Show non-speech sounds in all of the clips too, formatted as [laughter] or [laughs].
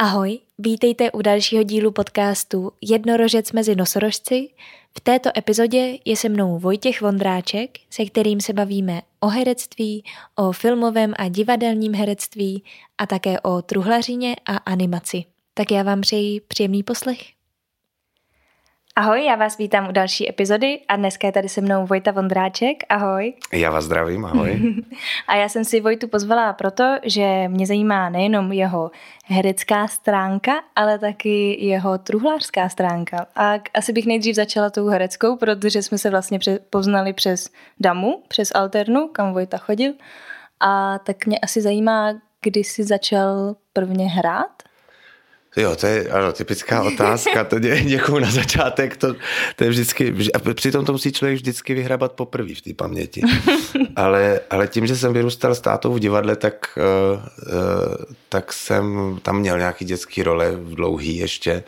Ahoj, vítejte u dalšího dílu podcastu Jednorožec mezi nosorožci. V této epizodě je se mnou Vojtěch Vondráček, se kterým se bavíme o herectví, o filmovém a divadelním herectví a také o truhlařině a animaci. Tak já vám přeji příjemný poslech. Ahoj, já vás vítám u další epizody a dneska je tady se mnou Vojta Vondráček. Ahoj. Já vás zdravím, ahoj. [laughs] a já jsem si Vojtu pozvala proto, že mě zajímá nejenom jeho herecká stránka, ale taky jeho truhlářská stránka. A asi bych nejdřív začala tou hereckou, protože jsme se vlastně poznali přes Damu, přes Alternu, kam Vojta chodil. A tak mě asi zajímá, kdy jsi začal prvně hrát? Jo, to je ano, typická [laughs] otázka, to ně, někomu na začátek, to, to je vždycky, a přitom to musí člověk vždycky vyhrabat poprvé v té paměti. [laughs] Ale, ale tím, že jsem vyrůstal s tátou v divadle, tak, uh, uh, tak jsem tam měl nějaký dětský role v dlouhý ještě.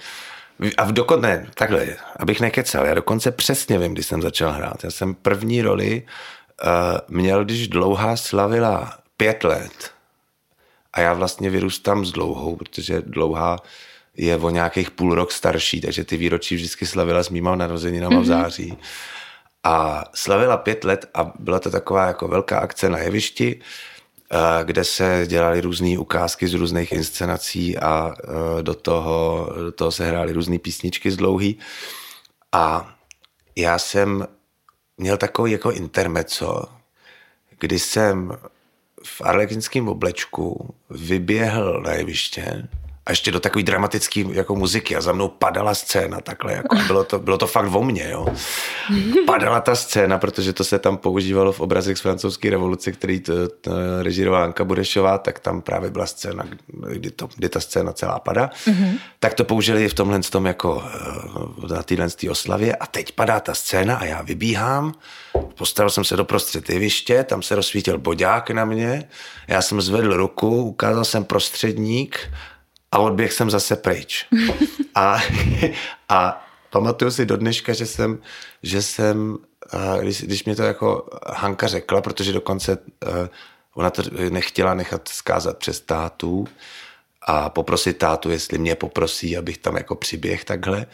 A v dokonce, ne, takhle, abych nekecal, já dokonce přesně vím, kdy jsem začal hrát. Já jsem první roli uh, měl, když dlouhá slavila pět let a já vlastně vyrůstám s dlouhou, protože dlouhá je o nějakých půl rok starší, takže ty výročí vždycky slavila s mýma narozeninama mm-hmm. v mhm. září. A slavila pět let a byla to taková jako velká akce na jevišti, eh, kde se dělaly různé ukázky z různých inscenací a eh, do toho, do toho se hrály různé písničky z dlouhý. A já jsem měl takový jako intermeco, kdy jsem v arlekinském oblečku vyběhl na jeviště a ještě do takový dramatický jako muziky a za mnou padala scéna takhle, jako bylo to, bylo to fakt o mně, jo. Padala ta scéna, protože to se tam používalo v obrazech z francouzské revoluce, který to, to režírovala Anka Burešová, tak tam právě byla scéna, kdy, to, kdy ta scéna celá padá. Mm-hmm. Tak to použili v tomhle tom jako eh, na téhle oslavě a teď padá ta scéna a já vybíhám, postavil jsem se do prostřed jeviště, tam se rozsvítil bodák na mě, já jsem zvedl ruku, ukázal jsem prostředník a odběh jsem zase pryč. [laughs] a, a pamatuju si do dneška, že jsem, že jsem když, když mě to jako Hanka řekla, protože dokonce ona to nechtěla nechat zkázat přes tátu a poprosit tátu, jestli mě poprosí, abych tam jako přiběh takhle,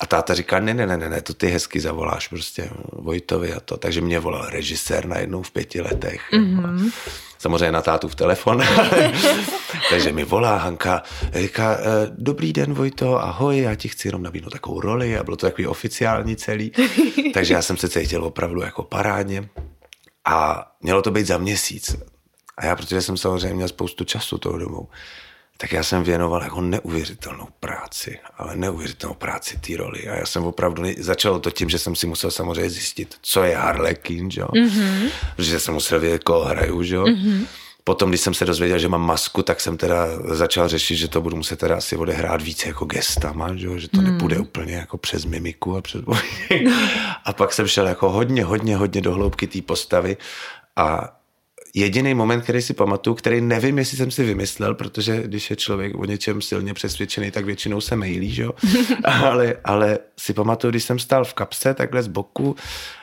a táta říká, ne, ne, ne, ne, to ty hezky zavoláš prostě Vojtovi a to. Takže mě volal režisér najednou v pěti letech. Mm-hmm. Samozřejmě na tátu v telefon. [laughs] Takže mi volá Hanka, říká, e, dobrý den Vojto, ahoj, já ti chci jenom nabídnout takovou roli a bylo to takový oficiální celý. [laughs] Takže já jsem se cítil opravdu jako parádně a mělo to být za měsíc. A já, protože jsem samozřejmě měl spoustu času tou dobou, tak já jsem věnoval jako neuvěřitelnou práci, ale neuvěřitelnou práci té roli. A já jsem opravdu, začalo to tím, že jsem si musel samozřejmě zjistit, co je Harlequin, jo? Mm-hmm. Protože jsem musel vědět, koho hraju, jo? Mm-hmm. Potom, když jsem se dozvěděl, že mám masku, tak jsem teda začal řešit, že to budu muset teda asi odehrát více jako gestama, že, že to mm. nepůjde úplně jako přes mimiku a přes [laughs] A pak jsem šel jako hodně, hodně, hodně do hloubky té postavy a jediný moment, který si pamatuju, který nevím, jestli jsem si vymyslel, protože když je člověk o něčem silně přesvědčený, tak většinou se mailí, že jo? [laughs] ale, ale si pamatuju, když jsem stál v kapse takhle z boku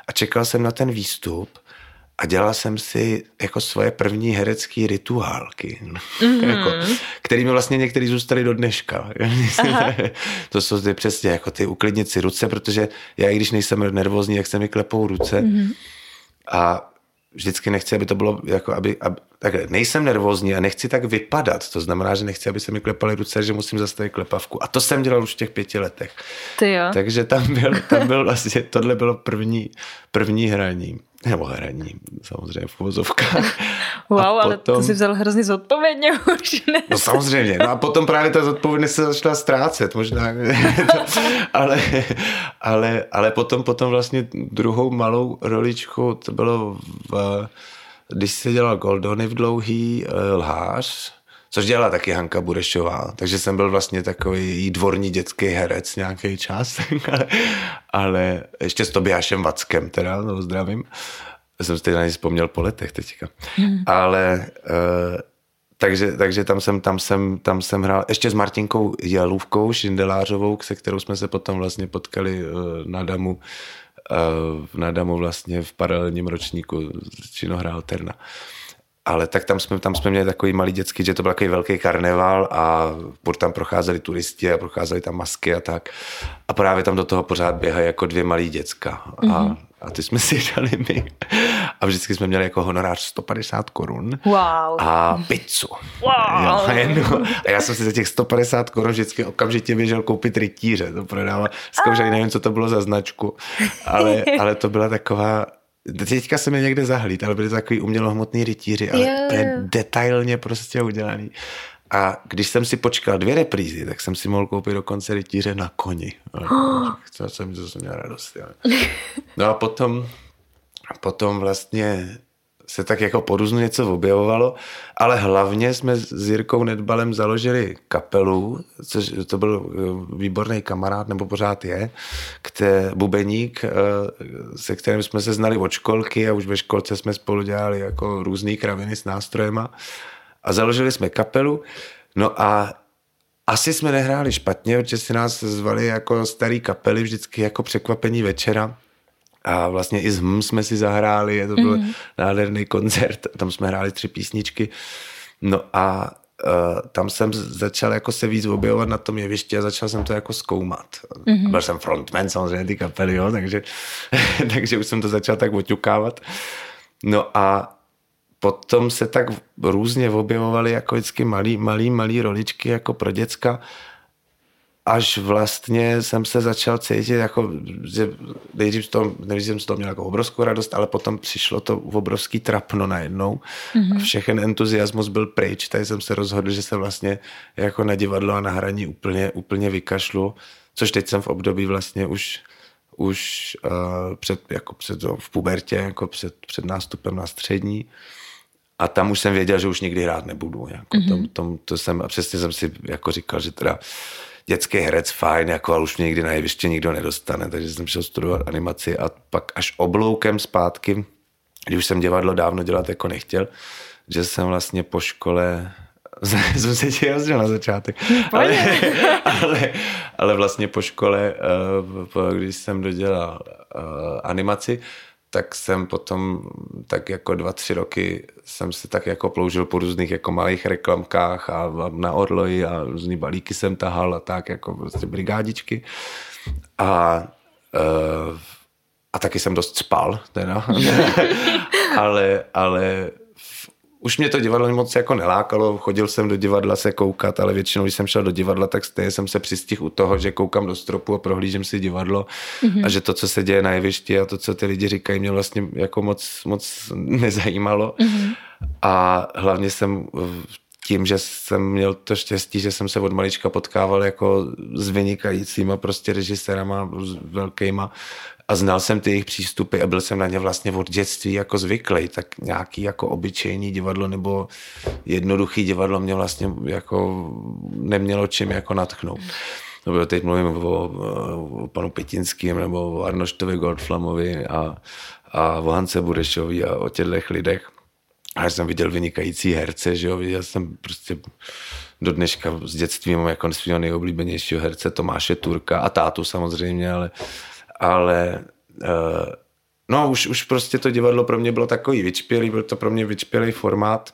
a čekal jsem na ten výstup, a dělal jsem si jako svoje první herecké rituálky, mm-hmm. [laughs] jako, který mi vlastně některý zůstali do dneška. [laughs] to jsou ty přesně jako ty uklidnit si ruce, protože já, i když nejsem nervózní, jak se mi klepou ruce. Mm-hmm. A vždycky nechci, aby to bylo, jako aby, aby tak nejsem nervózní a nechci tak vypadat. To znamená, že nechci, aby se mi klepaly ruce, že musím zastavit klepavku. A to jsem dělal už v těch pěti letech. Ty jo. Takže tam byl, tam byl vlastně, tohle bylo první, první hraní. Nebo hraní, samozřejmě v uvozovkách. [laughs] Wow, potom, ale to si vzal hrozně zodpovědně [laughs] už, ne? No samozřejmě, no a potom právě ta zodpovědnost se začala ztrácet, možná, [laughs] ale, ale, ale potom, potom vlastně druhou malou roličku, to bylo v, když se dělal Goldony v dlouhý eh, lhář, což dělala taky Hanka Burešová, takže jsem byl vlastně takový dvorní dětský herec nějaký čas, [laughs] ale, ale ještě s Tobiášem Vackem teda, no zdravím. Jsem si na něj vzpomněl po letech teďka. Hmm. Ale uh, takže, takže tam jsem, tam jsem, tam jsem hrál ještě s Martinkou Jalůvkou Šindelářovou, se kterou jsme se potom vlastně potkali uh, na Damu, uh, na Damu vlastně v paralelním ročníku činohra Alterna. Ale tak tam jsme, tam jsme měli takový malý dětský, že to byl takový velký karneval a furt tam procházeli turisti a procházeli tam masky a tak. A právě tam do toho pořád běhají jako dvě malý děcka. Mm-hmm. A, mhm. a ty jsme [laughs] si dali my. A vždycky jsme měli jako honorář 150 korun. Wow. A pizzu. Wow. Jo, a já jsem si za těch 150 korun vždycky okamžitě běžel koupit rytíře. To prodával. Zkoušeli, nevím, co to bylo za značku, ale, ale to byla taková Teďka jsem je někde zahlít, ale byly to takový umělohmotný rytíři, ale yeah. je detailně prostě udělaný. A když jsem si počkal dvě reprízy, tak jsem si mohl koupit dokonce rytíře na koni. [gasps] To jsem, to jsem měl radost. Jo. No a potom, potom vlastně se tak jako po různu něco objevovalo, ale hlavně jsme s Jirkou Nedbalem založili kapelu, což to byl eh, výborný kamarád, nebo pořád je, které, bubeník, eh, se kterým jsme se znali od školky a už ve školce jsme spolu dělali jako různý kraviny s nástrojema. A založili jsme kapelu, no a asi jsme nehráli špatně, protože si nás zvali jako starý kapely vždycky jako překvapení večera a vlastně i s HM jsme si zahráli, to byl mm. nádherný koncert, tam jsme hráli tři písničky. No a uh, tam jsem začal jako se víc objevovat na tom jevišti a začal jsem to jako zkoumat. Mm-hmm. Byl jsem frontman samozřejmě ty kapely, jo, takže, [laughs] takže už jsem to začal tak oťukávat. No a potom se tak různě objevovaly jako vždycky malý, malý, malý roličky jako pro děcka až vlastně jsem se začal cítit jako, že nejdřív, to, nejdřív jsem z toho měl jako obrovskou radost, ale potom přišlo to obrovský trapno najednou mm-hmm. a všechen entuziasmus byl pryč, tady jsem se rozhodl, že se vlastně jako na divadlo a na hraní úplně, úplně vykašlu, což teď jsem v období vlastně už už uh, před, jako před, v pubertě, jako před, před nástupem na střední. A tam už jsem věděl, že už nikdy hrát nebudu. Jako mm-hmm. tom, tom, to jsem, a přesně jsem si jako říkal, že teda dětský herec, fajn, jako, ale už mě nikdy na jeviště nikdo nedostane, takže jsem šel studovat animaci a pak až obloukem zpátky, když už jsem divadlo dávno dělat jako nechtěl, že jsem vlastně po škole [laughs] jsem se tě na začátek. Ale, [laughs] ale, ale vlastně po škole, eh, když jsem dodělal eh, animaci, tak jsem potom tak jako dva, tři roky jsem se tak jako ploužil po různých jako malých reklamkách a na Orloji a různý balíky jsem tahal a tak jako prostě brigádičky. A, uh, a taky jsem dost spal teda. [laughs] [laughs] ale, ale už mě to divadlo moc jako nelákalo, chodil jsem do divadla se koukat, ale většinou, když jsem šel do divadla, tak stejně jsem se přistihl u toho, že koukám do stropu a prohlížím si divadlo mm-hmm. a že to, co se děje na jevišti a to, co ty lidi říkají, mě vlastně jako moc, moc nezajímalo. Mm-hmm. A hlavně jsem tím, že jsem měl to štěstí, že jsem se od malička potkával jako s vynikajícíma prostě režisérama velkýma, a znal jsem ty jejich přístupy a byl jsem na ně vlastně od dětství jako zvyklý, tak nějaký jako obyčejný divadlo nebo jednoduchý divadlo mě vlastně jako nemělo čím jako natchnout. No, teď mluvím o, o panu Petinském nebo o Arnoštovi Goldflamovi a, a o Hance Burešovi a o těchto lidech. A jsem viděl vynikající herce, že jo, viděl jsem prostě do dneška s dětstvím jako svého nejoblíbenějšího herce Tomáše Turka a tátu samozřejmě, ale ale uh, no už, už prostě to divadlo pro mě bylo takový vyčpělý, byl to pro mě vyčpělý formát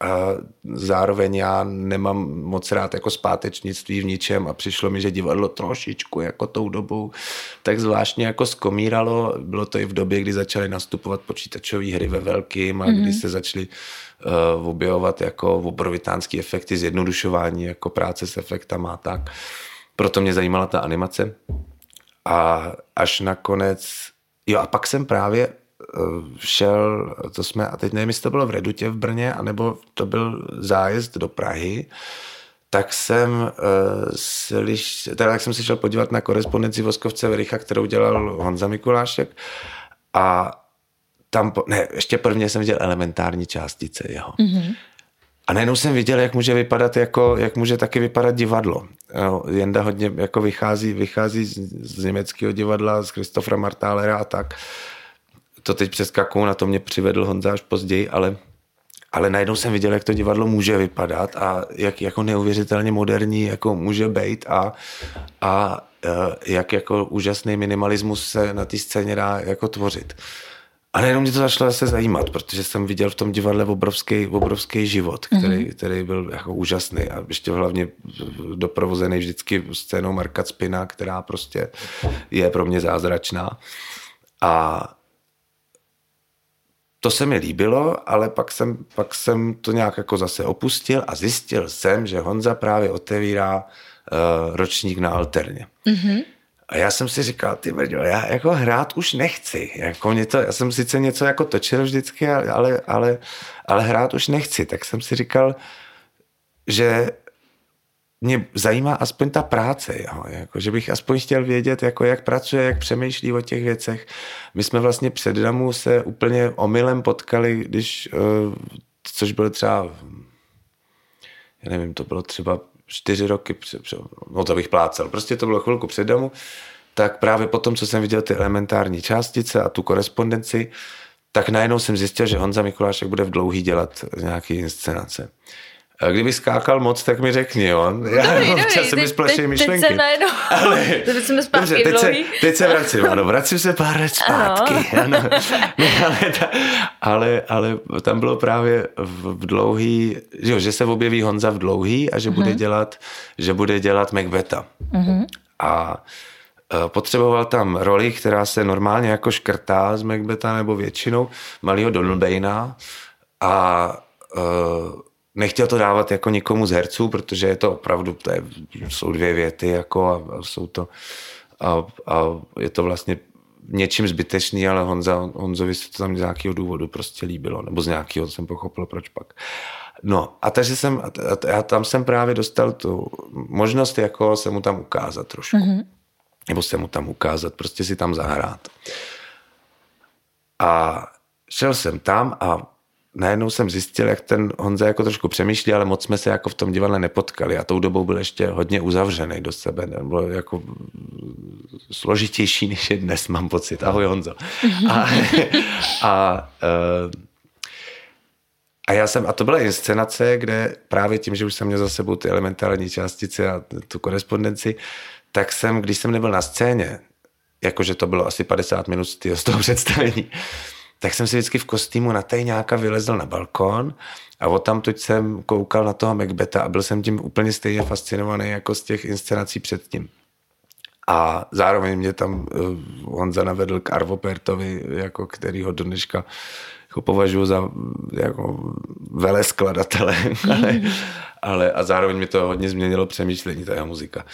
a zároveň já nemám moc rád jako zpátečnictví v ničem a přišlo mi, že divadlo trošičku jako tou dobou tak zvláštně jako skomíralo. Bylo to i v době, kdy začaly nastupovat počítačové hry ve velkým a mm-hmm. kdy mhm. se začaly uh, objevovat jako obrovitánský efekty, zjednodušování jako práce s efektama a tak. Proto mě zajímala ta animace. A až nakonec, jo a pak jsem právě eh, šel, to jsme, a teď nevím, jestli to bylo v Redutě v Brně, anebo to byl zájezd do Prahy, tak jsem uh, slyš, teda tak jsem se šel podívat na korespondenci Voskovce Vericha, kterou dělal Honza Mikulášek a tam, ne, ještě prvně jsem viděl elementární částice jeho. Mm-hmm. A najednou jsem viděl, jak může vypadat jako, jak může taky vypadat divadlo. Jenda hodně jako vychází, vychází z, z německého divadla, z Kristofra Martálera a tak. To teď přeskakuju, na to mě přivedl Honza až později, ale, ale najednou jsem viděl, jak to divadlo může vypadat a jak jako neuvěřitelně moderní jako může být a, a e, jak jako úžasný minimalismus se na té scéně dá jako tvořit. A najednou mě to začalo zase zajímat, protože jsem viděl v tom divadle obrovský, obrovský život, který, mm-hmm. který byl jako úžasný a ještě hlavně doprovozený vždycky scénou Marka Spina, která prostě je pro mě zázračná. A to se mi líbilo, ale pak jsem, pak jsem to nějak jako zase opustil a zjistil jsem, že Honza právě otevírá uh, ročník na alterně. Mm-hmm. A já jsem si říkal, ty brďo, já jako hrát už nechci. Jako mě to, já jsem sice něco jako točil vždycky, ale, ale, ale hrát už nechci. Tak jsem si říkal, že mě zajímá aspoň ta práce, jo? Jako, že bych aspoň chtěl vědět, jako jak pracuje, jak přemýšlí o těch věcech. My jsme vlastně před Damu se úplně omylem potkali, když, uh, což bylo třeba, já nevím, to bylo třeba čtyři roky, no to bych plácel, prostě to bylo chvilku před Damu, tak právě potom, co jsem viděl ty elementární částice a tu korespondenci, tak najednou jsem zjistil, že Honza Mikulášek bude v dlouhý dělat nějaký inscenace. A kdyby skákal moc, tak mi řekni, jo. Já dobrý, dobrý, se mi splaší myšlenky. Teď se najednou, ale, [laughs] teď jsme dobře, teď se, teď se vracím, ano, vracím se pár let zpátky. Ano. [laughs] ano. Ne, ale, ta, ale, ale, tam bylo právě v, v dlouhý, že, jo, že se objeví Honza v dlouhý a že uh-huh. bude mhm. dělat, že bude dělat Macbeta. Uh-huh. A e, potřeboval tam roli, která se normálně jako škrtá z Macbeta nebo většinou malého Donalbaina a uh, nechtěl to dávat jako nikomu z herců, protože je to opravdu, to je, jsou dvě věty jako a, a jsou to a, a, je to vlastně něčím zbytečný, ale Honza, Honzovi se to tam z nějakého důvodu prostě líbilo, nebo z nějakého jsem pochopil, proč pak. No a takže jsem, a já tam jsem právě dostal tu možnost jako se mu tam ukázat trošku. Mm-hmm. Nebo se mu tam ukázat, prostě si tam zahrát. A šel jsem tam a najednou jsem zjistil, jak ten Honza jako trošku přemýšlí, ale moc jsme se jako v tom divadle nepotkali a tou dobou byl ještě hodně uzavřený do sebe. Bylo jako složitější, než je dnes, mám pocit. Ahoj Honzo. [laughs] A, a, eh, a já jsem, a to byla inscenace, kde právě tím, že už jsem měl za sebou ty elementární částice a tu korespondenci, tak jsem, když jsem nebyl na scéně, jakože to bylo asi 50 minut z toho představení, tak jsem si vždycky v kostýmu na nějaká vylezl na balkon a o tam teď jsem koukal na toho Macbeta a byl jsem tím úplně stejně fascinovaný jako z těch inscenací předtím. A zároveň mě tam uh, Honza navedl k Arvo Pertovi, jako který ho do dneška jako považuji za jako vele skladatele, [laughs] ale, ale, a zároveň mi to hodně změnilo přemýšlení, ta jeho muzika.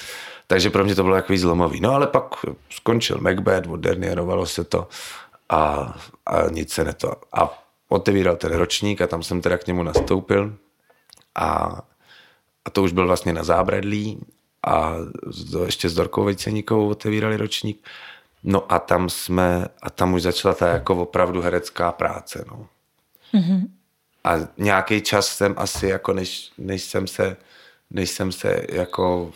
Takže pro mě to bylo takový zlomový. No ale pak skončil Macbeth, modernierovalo se to a, a nic se neto. A otevíral ten ročník a tam jsem teda k němu nastoupil a, a to už byl vlastně na zábradlí a to ještě s Dorkou Vejceníkovou otevírali ročník. No a tam jsme, a tam už začala ta jako opravdu herecká práce, no. Mm-hmm. A nějaký čas jsem asi jako, než, než jsem se, než jsem se jako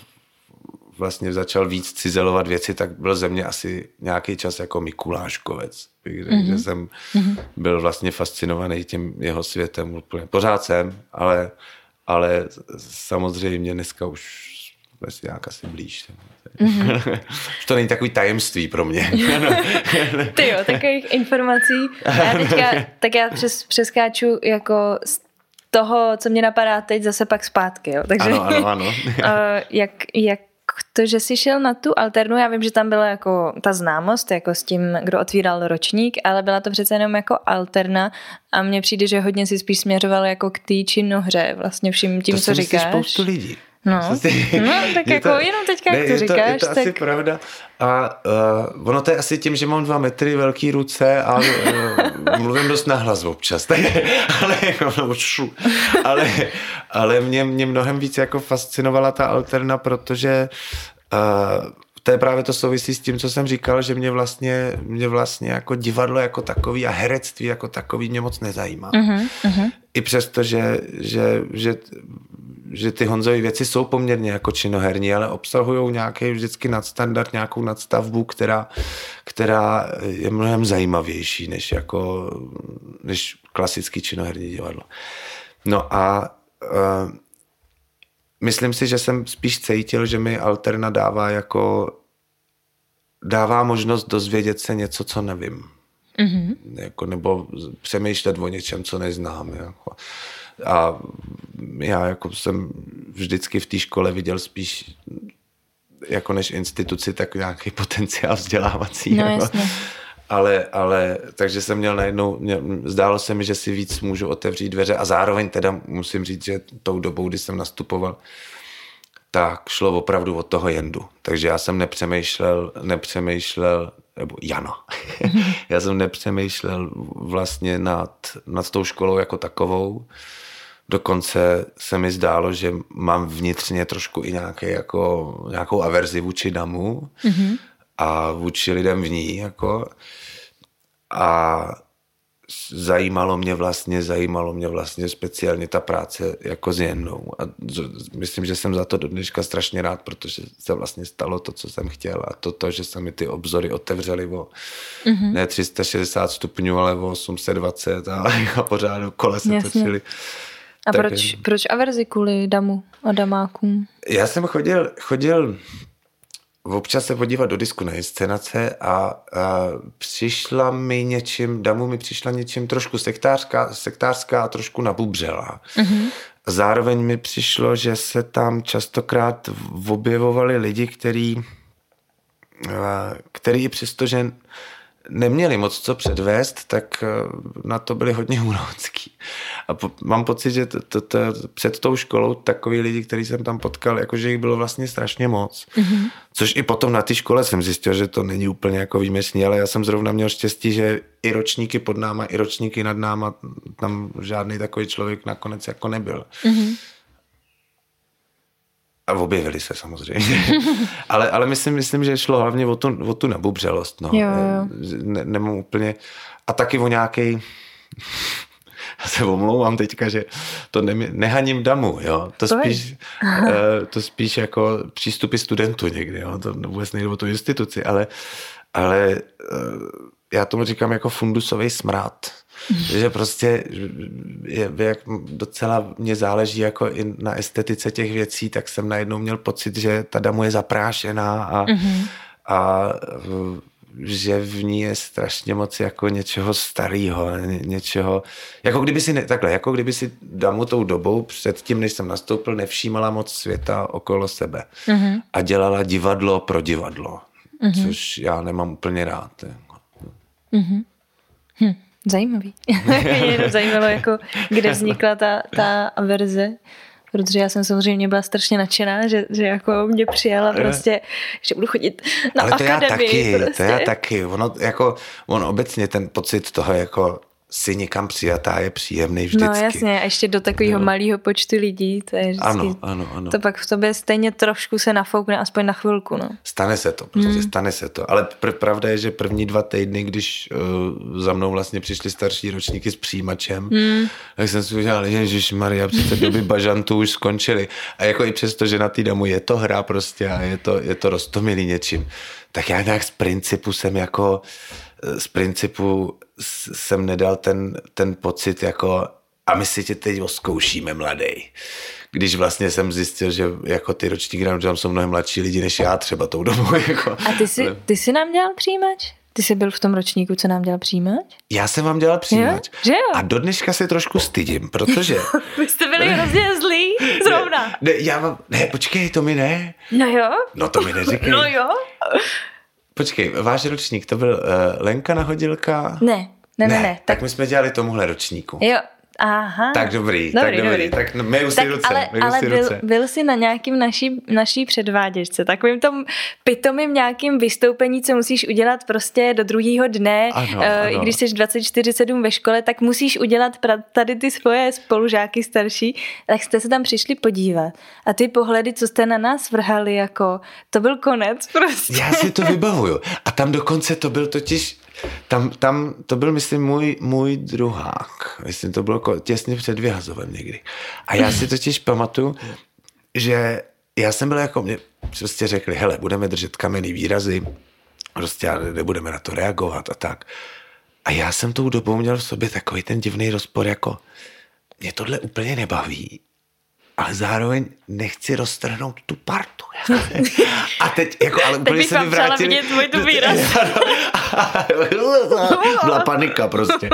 vlastně začal víc cizelovat věci, tak byl ze mě asi nějaký čas jako Mikuláškovec. Takže mm-hmm. jsem mm-hmm. byl vlastně fascinovaný tím jeho světem úplně. Pořád jsem, ale, ale samozřejmě dneska už vlastně nějak asi blíž. [laughs] Mm-hmm. to není takový tajemství pro mě. [laughs] Ty jo, takových informací. Já teďka, tak já přes, přeskáču jako z toho, co mě napadá teď, zase pak zpátky. Jo. Takže, ano, ano, ano. [laughs] jak, jak to, že jsi šel na tu alternu, já vím, že tam byla jako ta známost, jako s tím, kdo otvíral ročník, ale byla to přece jenom jako alterna a mně přijde, že hodně si spíš směřoval jako k té činohře, vlastně vším tím, to co říkáš. To spoustu lidí. No, no tak [laughs] jako to, jenom teďka, jak ne, to říkáš. Je to, je to tak... asi pravda. A uh, ono to je asi tím, že mám dva metry, velký ruce a uh, [laughs] mluvím dost nahlas občas. [laughs] Tak, ale, jako, ale, ale mě, mě mnohem víc jako fascinovala ta alterna, protože uh, to je právě to souvisí s tím, co jsem říkal, že mě vlastně, mě vlastně jako divadlo jako takový a herectví jako takový mě moc nezajímá. Uh-huh, uh-huh. I přesto, že, že, že že ty Honzové věci jsou poměrně jako činoherní, ale obsahují nějaký vždycky nadstandard, nějakou nadstavbu, která, která je mnohem zajímavější než, jako, než klasický činoherní divadlo. No a uh, myslím si, že jsem spíš cítil, že mi Alterna dává jako dává možnost dozvědět se něco, co nevím. Mm-hmm. Jako, nebo přemýšlet o něčem, co neznám. Jako. A já jako jsem vždycky v té škole viděl spíš jako než instituci, tak nějaký potenciál vzdělávací. No, jako. Ale, ale, takže jsem měl najednou, mě, zdálo se mi, že si víc můžu otevřít dveře a zároveň teda musím říct, že tou dobou, kdy jsem nastupoval, tak šlo opravdu od toho jendu. Takže já jsem nepřemýšlel, nepřemýšlel, nebo Jano, [laughs] já jsem nepřemýšlel vlastně nad, nad tou školou jako takovou. Dokonce se mi zdálo, že mám vnitřně trošku i nějaké, jako, nějakou averzi vůči damu mm-hmm. a vůči lidem v ní. Jako. A zajímalo mě vlastně, zajímalo mě vlastně speciálně ta práce jako s jednou. A myslím, že jsem za to do dneška strašně rád, protože se vlastně stalo to, co jsem chtěl a to, to že se mi ty obzory otevřely o mm-hmm. ne 360 stupňů, ale o 820 a, a [laughs] pořád kole se Jasně. točily. A tak, proč, proč averzi kvůli damu a damákům? Já jsem chodil, chodil občas se podívat do disku na inscenace a, a přišla mi něčím, Damu mi přišla něčím trošku sektářská, sektářská a trošku nabubřela. Mm-hmm. Zároveň mi přišlo, že se tam častokrát objevovali lidi, který, který přestože neměli moc co předvést, tak eh, na to byli hodně urocký. A po, mám pocit, že to, to, to, před tou školou takový lidi, který jsem tam potkal, jakože jich bylo vlastně strašně moc. Mm-hmm. Což i potom na té škole jsem zjistil, že to není úplně jako výjimečný, ale já jsem zrovna měl štěstí, že i ročníky pod náma, i ročníky nad náma, tam žádný takový člověk nakonec jako nebyl. Mm-hmm. A objevili se samozřejmě. [laughs] ale, ale myslím, myslím, že šlo hlavně o tu, o tu nabubřelost. No. Jo, jo. Ne, nemám úplně... A taky o nějaký. [laughs] Já se omlouvám teďka, že to ne, nehaním damu, jo. To, to spíš, uh, [laughs] to spíš jako přístupy studentů někdy, jo. To vůbec nejde o tu instituci, ale, ale uh, já tomu říkám jako fundusový smrad že prostě je, jak docela mě záleží jako i na estetice těch věcí, tak jsem najednou měl pocit, že ta damu je zaprášená a, mm-hmm. a že v ní je strašně moc jako něčeho starého, ně, něčeho, jako kdyby si, ne, takhle, jako kdyby si damu tou dobou předtím, než jsem nastoupil, nevšímala moc světa okolo sebe mm-hmm. a dělala divadlo pro divadlo, mm-hmm. což já nemám úplně rád. Jako. Mm-hmm. Hm. Zajímavý. Mě [laughs] jenom zajímalo, jako, kde vznikla ta, ta verze protože já jsem samozřejmě byla strašně nadšená, že, že jako mě přijala prostě, že budu chodit na Ale to akademii. Já taky, prostě. to já taky. Ono, jako, on obecně ten pocit toho jako si někam přijatá je příjemný vždycky. No jasně, a ještě do takového no. malého počtu lidí, to je vždycky, ano, ano, ano. to pak v tobě stejně trošku se nafoukne, aspoň na chvilku. No. Stane se to, prostě hmm. stane se to. Ale pr- pravda je, že první dva týdny, když uh, za mnou vlastně přišli starší ročníky s přijímačem, hmm. tak jsem si udělal, že Maria, přece doby bažantů už skončily. A jako i přesto, že na té domu je to hra prostě a je to, je to roztomilý něčím, tak já nějak z principu jsem jako z principu jsem nedal ten, ten pocit jako a my si tě teď oskoušíme, mladý. Když vlastně jsem zjistil, že jako ty ročníky tam jsou mnohem mladší lidi než já třeba tou dobou. [laughs] Jako. A ty jsi, ty jsi nám dělal přijímač? Ty jsi byl v tom ročníku, co nám dělal přijímač? Já jsem vám dělal přijímač. Jo? Že jo? A do dneška se trošku stydím, protože... [laughs] Vy jste byli hrozně zlí, zrovna. Ne, ne, já vám... Ne, počkej, to mi ne. No jo. No to mi neříkej. No jo. Počkej, váš ročník, to byl uh, Lenka Nahodilka? Ne, ne, ne, ne. Tak, tak my jsme dělali tomuhle ročníku. Jo, Aha. Tak dobrý, dobrý tak dobrý. dobrý. Tak no, myju si tak, ruce. Ale, ale si byl, ruce. byl jsi na nějakým naší, naší předváděčce, takovým tom pitomým nějakým vystoupení, co musíš udělat prostě do druhého dne, ano, uh, ano. i když jsi 24-7 ve škole, tak musíš udělat tady ty svoje spolužáky starší, tak jste se tam přišli podívat. A ty pohledy, co jste na nás vrhali, jako to byl konec [laughs] prostě. Já si to vybavuju. A tam dokonce to byl totiž tam, tam to byl, myslím, můj, můj druhák. Myslím, to bylo těsně před vyhazovem někdy. A já si totiž pamatuju, že já jsem byl jako, mě prostě řekli, hele, budeme držet kamenný výrazy, prostě nebudeme na to reagovat a tak. A já jsem tou dobou měl v sobě takový ten divný rozpor, jako mě tohle úplně nebaví, ale zároveň nechci roztrhnout tu partu. [laughs] A teď, jako, ale úplně se mi vrátili... vidět tvůj tu [laughs] výraz. Byla panika prostě.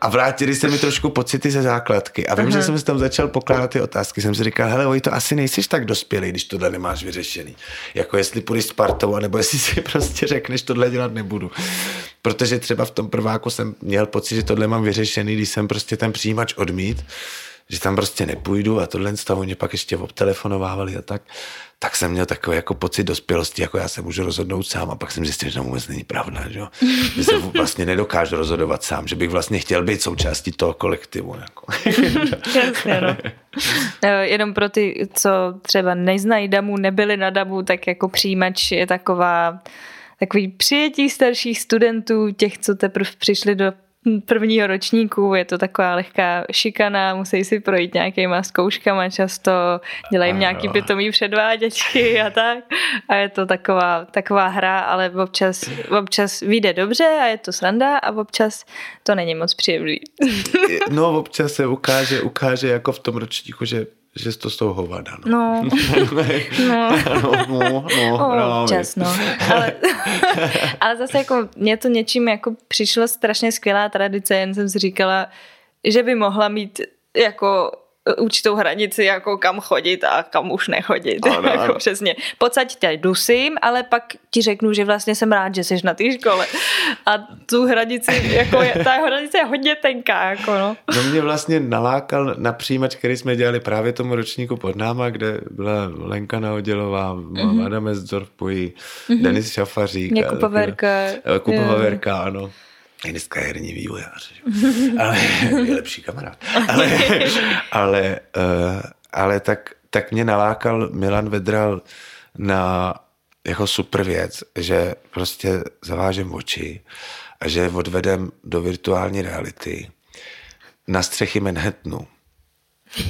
A vrátili se mi trošku pocity ze základky. A vím, uh-huh. že jsem si tam začal pokládat ty otázky. Jsem si říkal, hele, oj, to asi nejsiš tak dospělý, když tohle nemáš vyřešený. Jako jestli půjdeš s partou, nebo jestli si [laughs] prostě řekneš, tohle dělat nebudu. Protože třeba v tom prváku jsem měl pocit, že tohle mám vyřešený, když jsem prostě ten přijímač odmít že tam prostě nepůjdu a tohle stavu mě pak ještě obtelefonovávali a tak, tak jsem měl takový jako pocit dospělosti, jako já se můžu rozhodnout sám a pak jsem zjistil, že to vůbec není pravda, že, že se vlastně nedokážu rozhodovat sám, že bych vlastně chtěl být součástí toho kolektivu. Jako. [laughs] Jasně, no. [laughs] Jenom pro ty, co třeba neznají damu, nebyli na damu, tak jako přijímač je taková takový přijetí starších studentů, těch, co teprve přišli do prvního ročníku, je to taková lehká šikana, musí si projít nějakýma zkouškama, často dělají Aha. nějaký pitomý předváděčky a tak. A je to taková, taková hra, ale občas, občas vyjde dobře a je to sranda a občas to není moc příjemný. No občas se ukáže, ukáže jako v tom ročníku, že že to z toho hovada. No. No. [laughs] no. no, no, no občas, no. Ale, [laughs] ale zase jako mě to něčím jako přišlo strašně skvělá tradice, jen jsem si říkala, že by mohla mít jako určitou hranici, jako kam chodit a kam už nechodit. Ano, [laughs] jako ano. přesně. Pocať tě dusím, ale pak ti řeknu, že vlastně jsem rád, že jsi na té škole. A tu hranici, jako je, ta hranice je hodně tenká. Jako no. no mě vlastně nalákal na přijímač, který jsme dělali právě tomu ročníku pod náma, kde byla Lenka Naodělová, mm-hmm. Adam Esdorf pojí, mm-hmm. Denis Šafařík. Jakuba Verka. Verka, ano dneska je herní vývojář, [laughs] ale je lepší kamarád. Ale, [laughs] ale, uh, ale tak, tak mě nalákal Milan Vedral na jako super věc, že prostě zavážem oči a že odvedem do virtuální reality na střechy Manhattanu.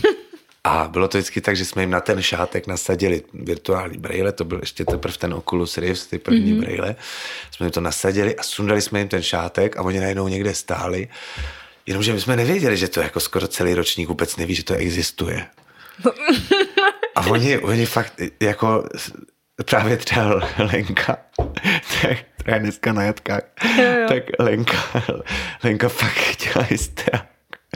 [laughs] A bylo to vždycky tak, že jsme jim na ten šátek nasadili virtuální brejle, to byl ještě teprve ten Oculus Rift, ty první mm-hmm. brejle. Jsme jim to nasadili a sundali jsme jim ten šátek a oni najednou někde stáli. Jenomže my jsme nevěděli, že to jako skoro celý ročník vůbec neví, že to existuje. A oni, oni fakt jako právě třeba Lenka, tak, která je dneska na jatkách, tak Lenka, Lenka fakt chtěla jistě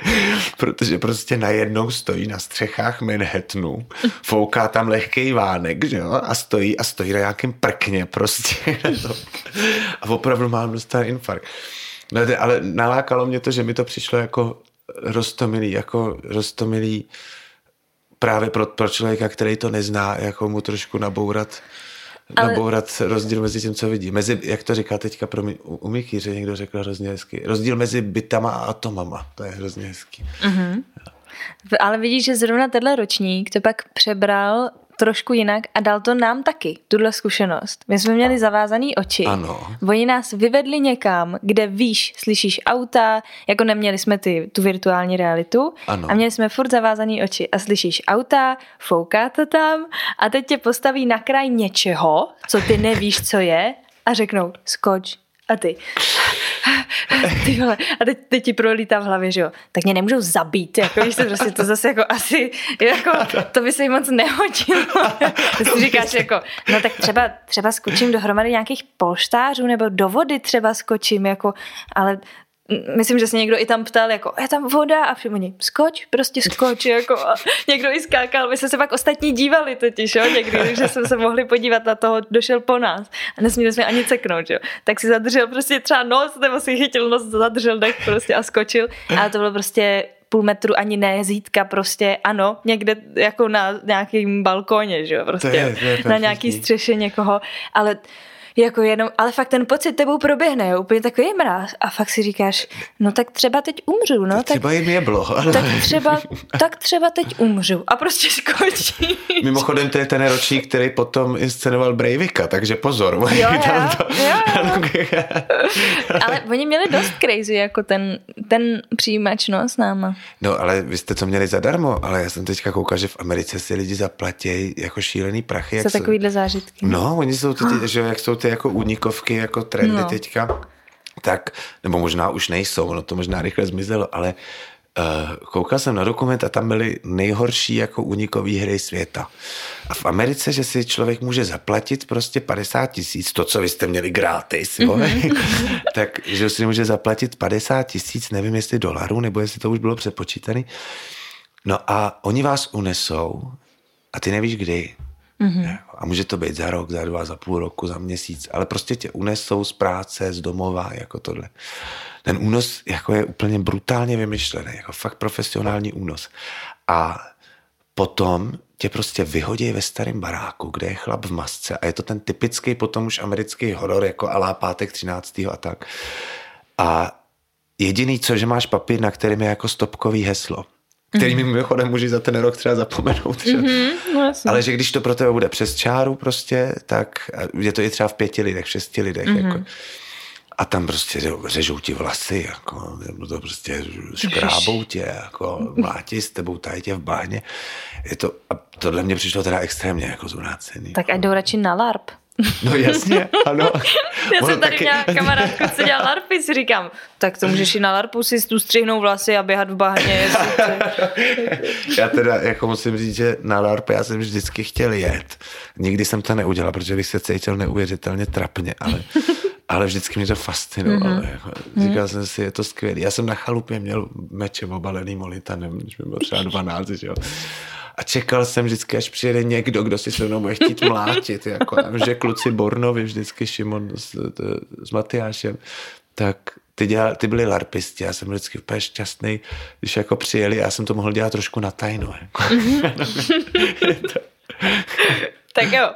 [laughs] protože prostě najednou stojí na střechách Manhattanu, fouká tam lehký vánek, že jo, a stojí a stojí na nějakém prkně prostě. [laughs] a opravdu mám dostat infarkt. No, ale nalákalo mě to, že mi to přišlo jako rostomilý, jako rostomilý právě pro, pro člověka, který to nezná, jako mu trošku nabourat ale... nabourat rozdíl mezi tím, co vidí. Mezi, jak to říká teďka pro mě, u Mikýře někdo řekl hrozně hezky. Rozdíl mezi bytama a atomama. To je hrozně hezký. Mm-hmm. Ale vidíš, že zrovna tenhle ročník to pak přebral trošku jinak a dal to nám taky, tuhle zkušenost. My jsme měli zavázaný oči. Ano. Oni nás vyvedli někam, kde víš, slyšíš auta, jako neměli jsme ty, tu virtuální realitu ano. a měli jsme furt zavázaný oči a slyšíš auta, fouká to tam a teď tě postaví na kraj něčeho, co ty nevíš, co je a řeknou skoč a ty. [laughs] Ty vole, a teď, teď ti prolítá v hlavě, že jo, tak mě nemůžou zabít, jako víš, to prostě to zase jako asi, jako, to by se jim moc nehodilo. [laughs] Ty si říkáš jako, no tak třeba, třeba skočím dohromady nějakých polštářů, nebo do vody třeba skočím, jako, ale myslím, že se někdo i tam ptal, jako, je tam voda? A oni, skoč, prostě skoč, [laughs] jako, a někdo i skákal, my jsme se pak ostatní dívali totiž, jo, někdy, [laughs] že jsme se mohli podívat na toho, došel po nás. A nesměli jsme ani ceknout, jo, tak si zadržel prostě třeba nos, nebo si chytil nos, zadržel dech prostě a skočil, a to bylo prostě půl metru ani ne zítka, prostě ano, někde jako na nějakým balkóně, že jo, prostě, to je, to je na nějaký střeše někoho, ale jako jenom, ale fakt ten pocit tebou proběhne, jo, úplně takový mráz a fakt si říkáš, no tak třeba teď umřu, no. Tak třeba jim je bylo. Ale... Tak třeba, tak třeba teď umřu a prostě skočí. Mimochodem to je ten ročník, který potom inscenoval Breivika, takže pozor. Jo, jo, to... jo. [laughs] ale oni měli dost crazy, jako ten, ten přijímač, no, s náma. No, ale vy jste to měli zadarmo, ale já jsem teďka koukal, že v Americe si lidi zaplatí jako šílený prachy. Jak Za takovýhle zážitky. No, oni jsou ty, že jak jsou ty jako únikovky, jako trendy no. teďka, tak, nebo možná už nejsou, no to možná rychle zmizelo, ale uh, koukal jsem na dokument a tam byly nejhorší jako unikové hry světa. A v Americe, že si člověk může zaplatit prostě 50 tisíc, to, co vy jste měli gratis, jo, mm-hmm. [laughs] tak že si může zaplatit 50 tisíc, nevím jestli dolarů, nebo jestli to už bylo přepočítané. No a oni vás unesou a ty nevíš kdy. Mm-hmm. A může to být za rok, za dva, za půl roku, za měsíc, ale prostě tě unesou z práce, z domova, jako tohle. Ten únos jako je úplně brutálně vymyšlený, jako fakt profesionální únos. A potom tě prostě vyhodí ve starém baráku, kde je chlap v masce a je to ten typický potom už americký horor, jako alá pátek 13. a tak. A jediný, co, že máš papír, na kterém je jako stopkový heslo který mi mimochodem může za ten rok třeba zapomenout. Mm-hmm, no Ale že když to pro tebe bude přes čáru prostě, tak je to i třeba v pěti lidech, v šesti lidech. Mm-hmm. Jako, a tam prostě řežou ti vlasy, jako, to prostě škrábou tě, jako, mlátí s tebou, tají tě v báně. Je to, a tohle mě přišlo teda extrémně jako zvrácený. Tak ať jdou radši na LARP. No jasně, ano. [laughs] Já jsem tady taky... měla kamarádku, co dělá LARPy, si říkám, tak to můžeš i na LARPu si tu střihnout vlasy a běhat v bahně. [laughs] já teda jako musím říct, že na LARP já jsem vždycky chtěl jet. Nikdy jsem to neudělal, protože bych se cítil neuvěřitelně trapně, ale [laughs] ale vždycky mě to fascinovalo. Mm-hmm. Jako, říkal mm-hmm. jsem si, je to skvělé. Já jsem na chalupě měl meče obalený molitanem, když mi bylo třeba 12, jo a čekal jsem vždycky, až přijede někdo, kdo si se mnou bude chtít mlátit. Jako, že kluci Bornovi, vždycky Šimon s, s Matyášem, tak ty, dělal, ty byli larpisti, já jsem vždycky úplně šťastný, když jako přijeli, já jsem to mohl dělat trošku na tajno. Jako. [laughs] tak jo,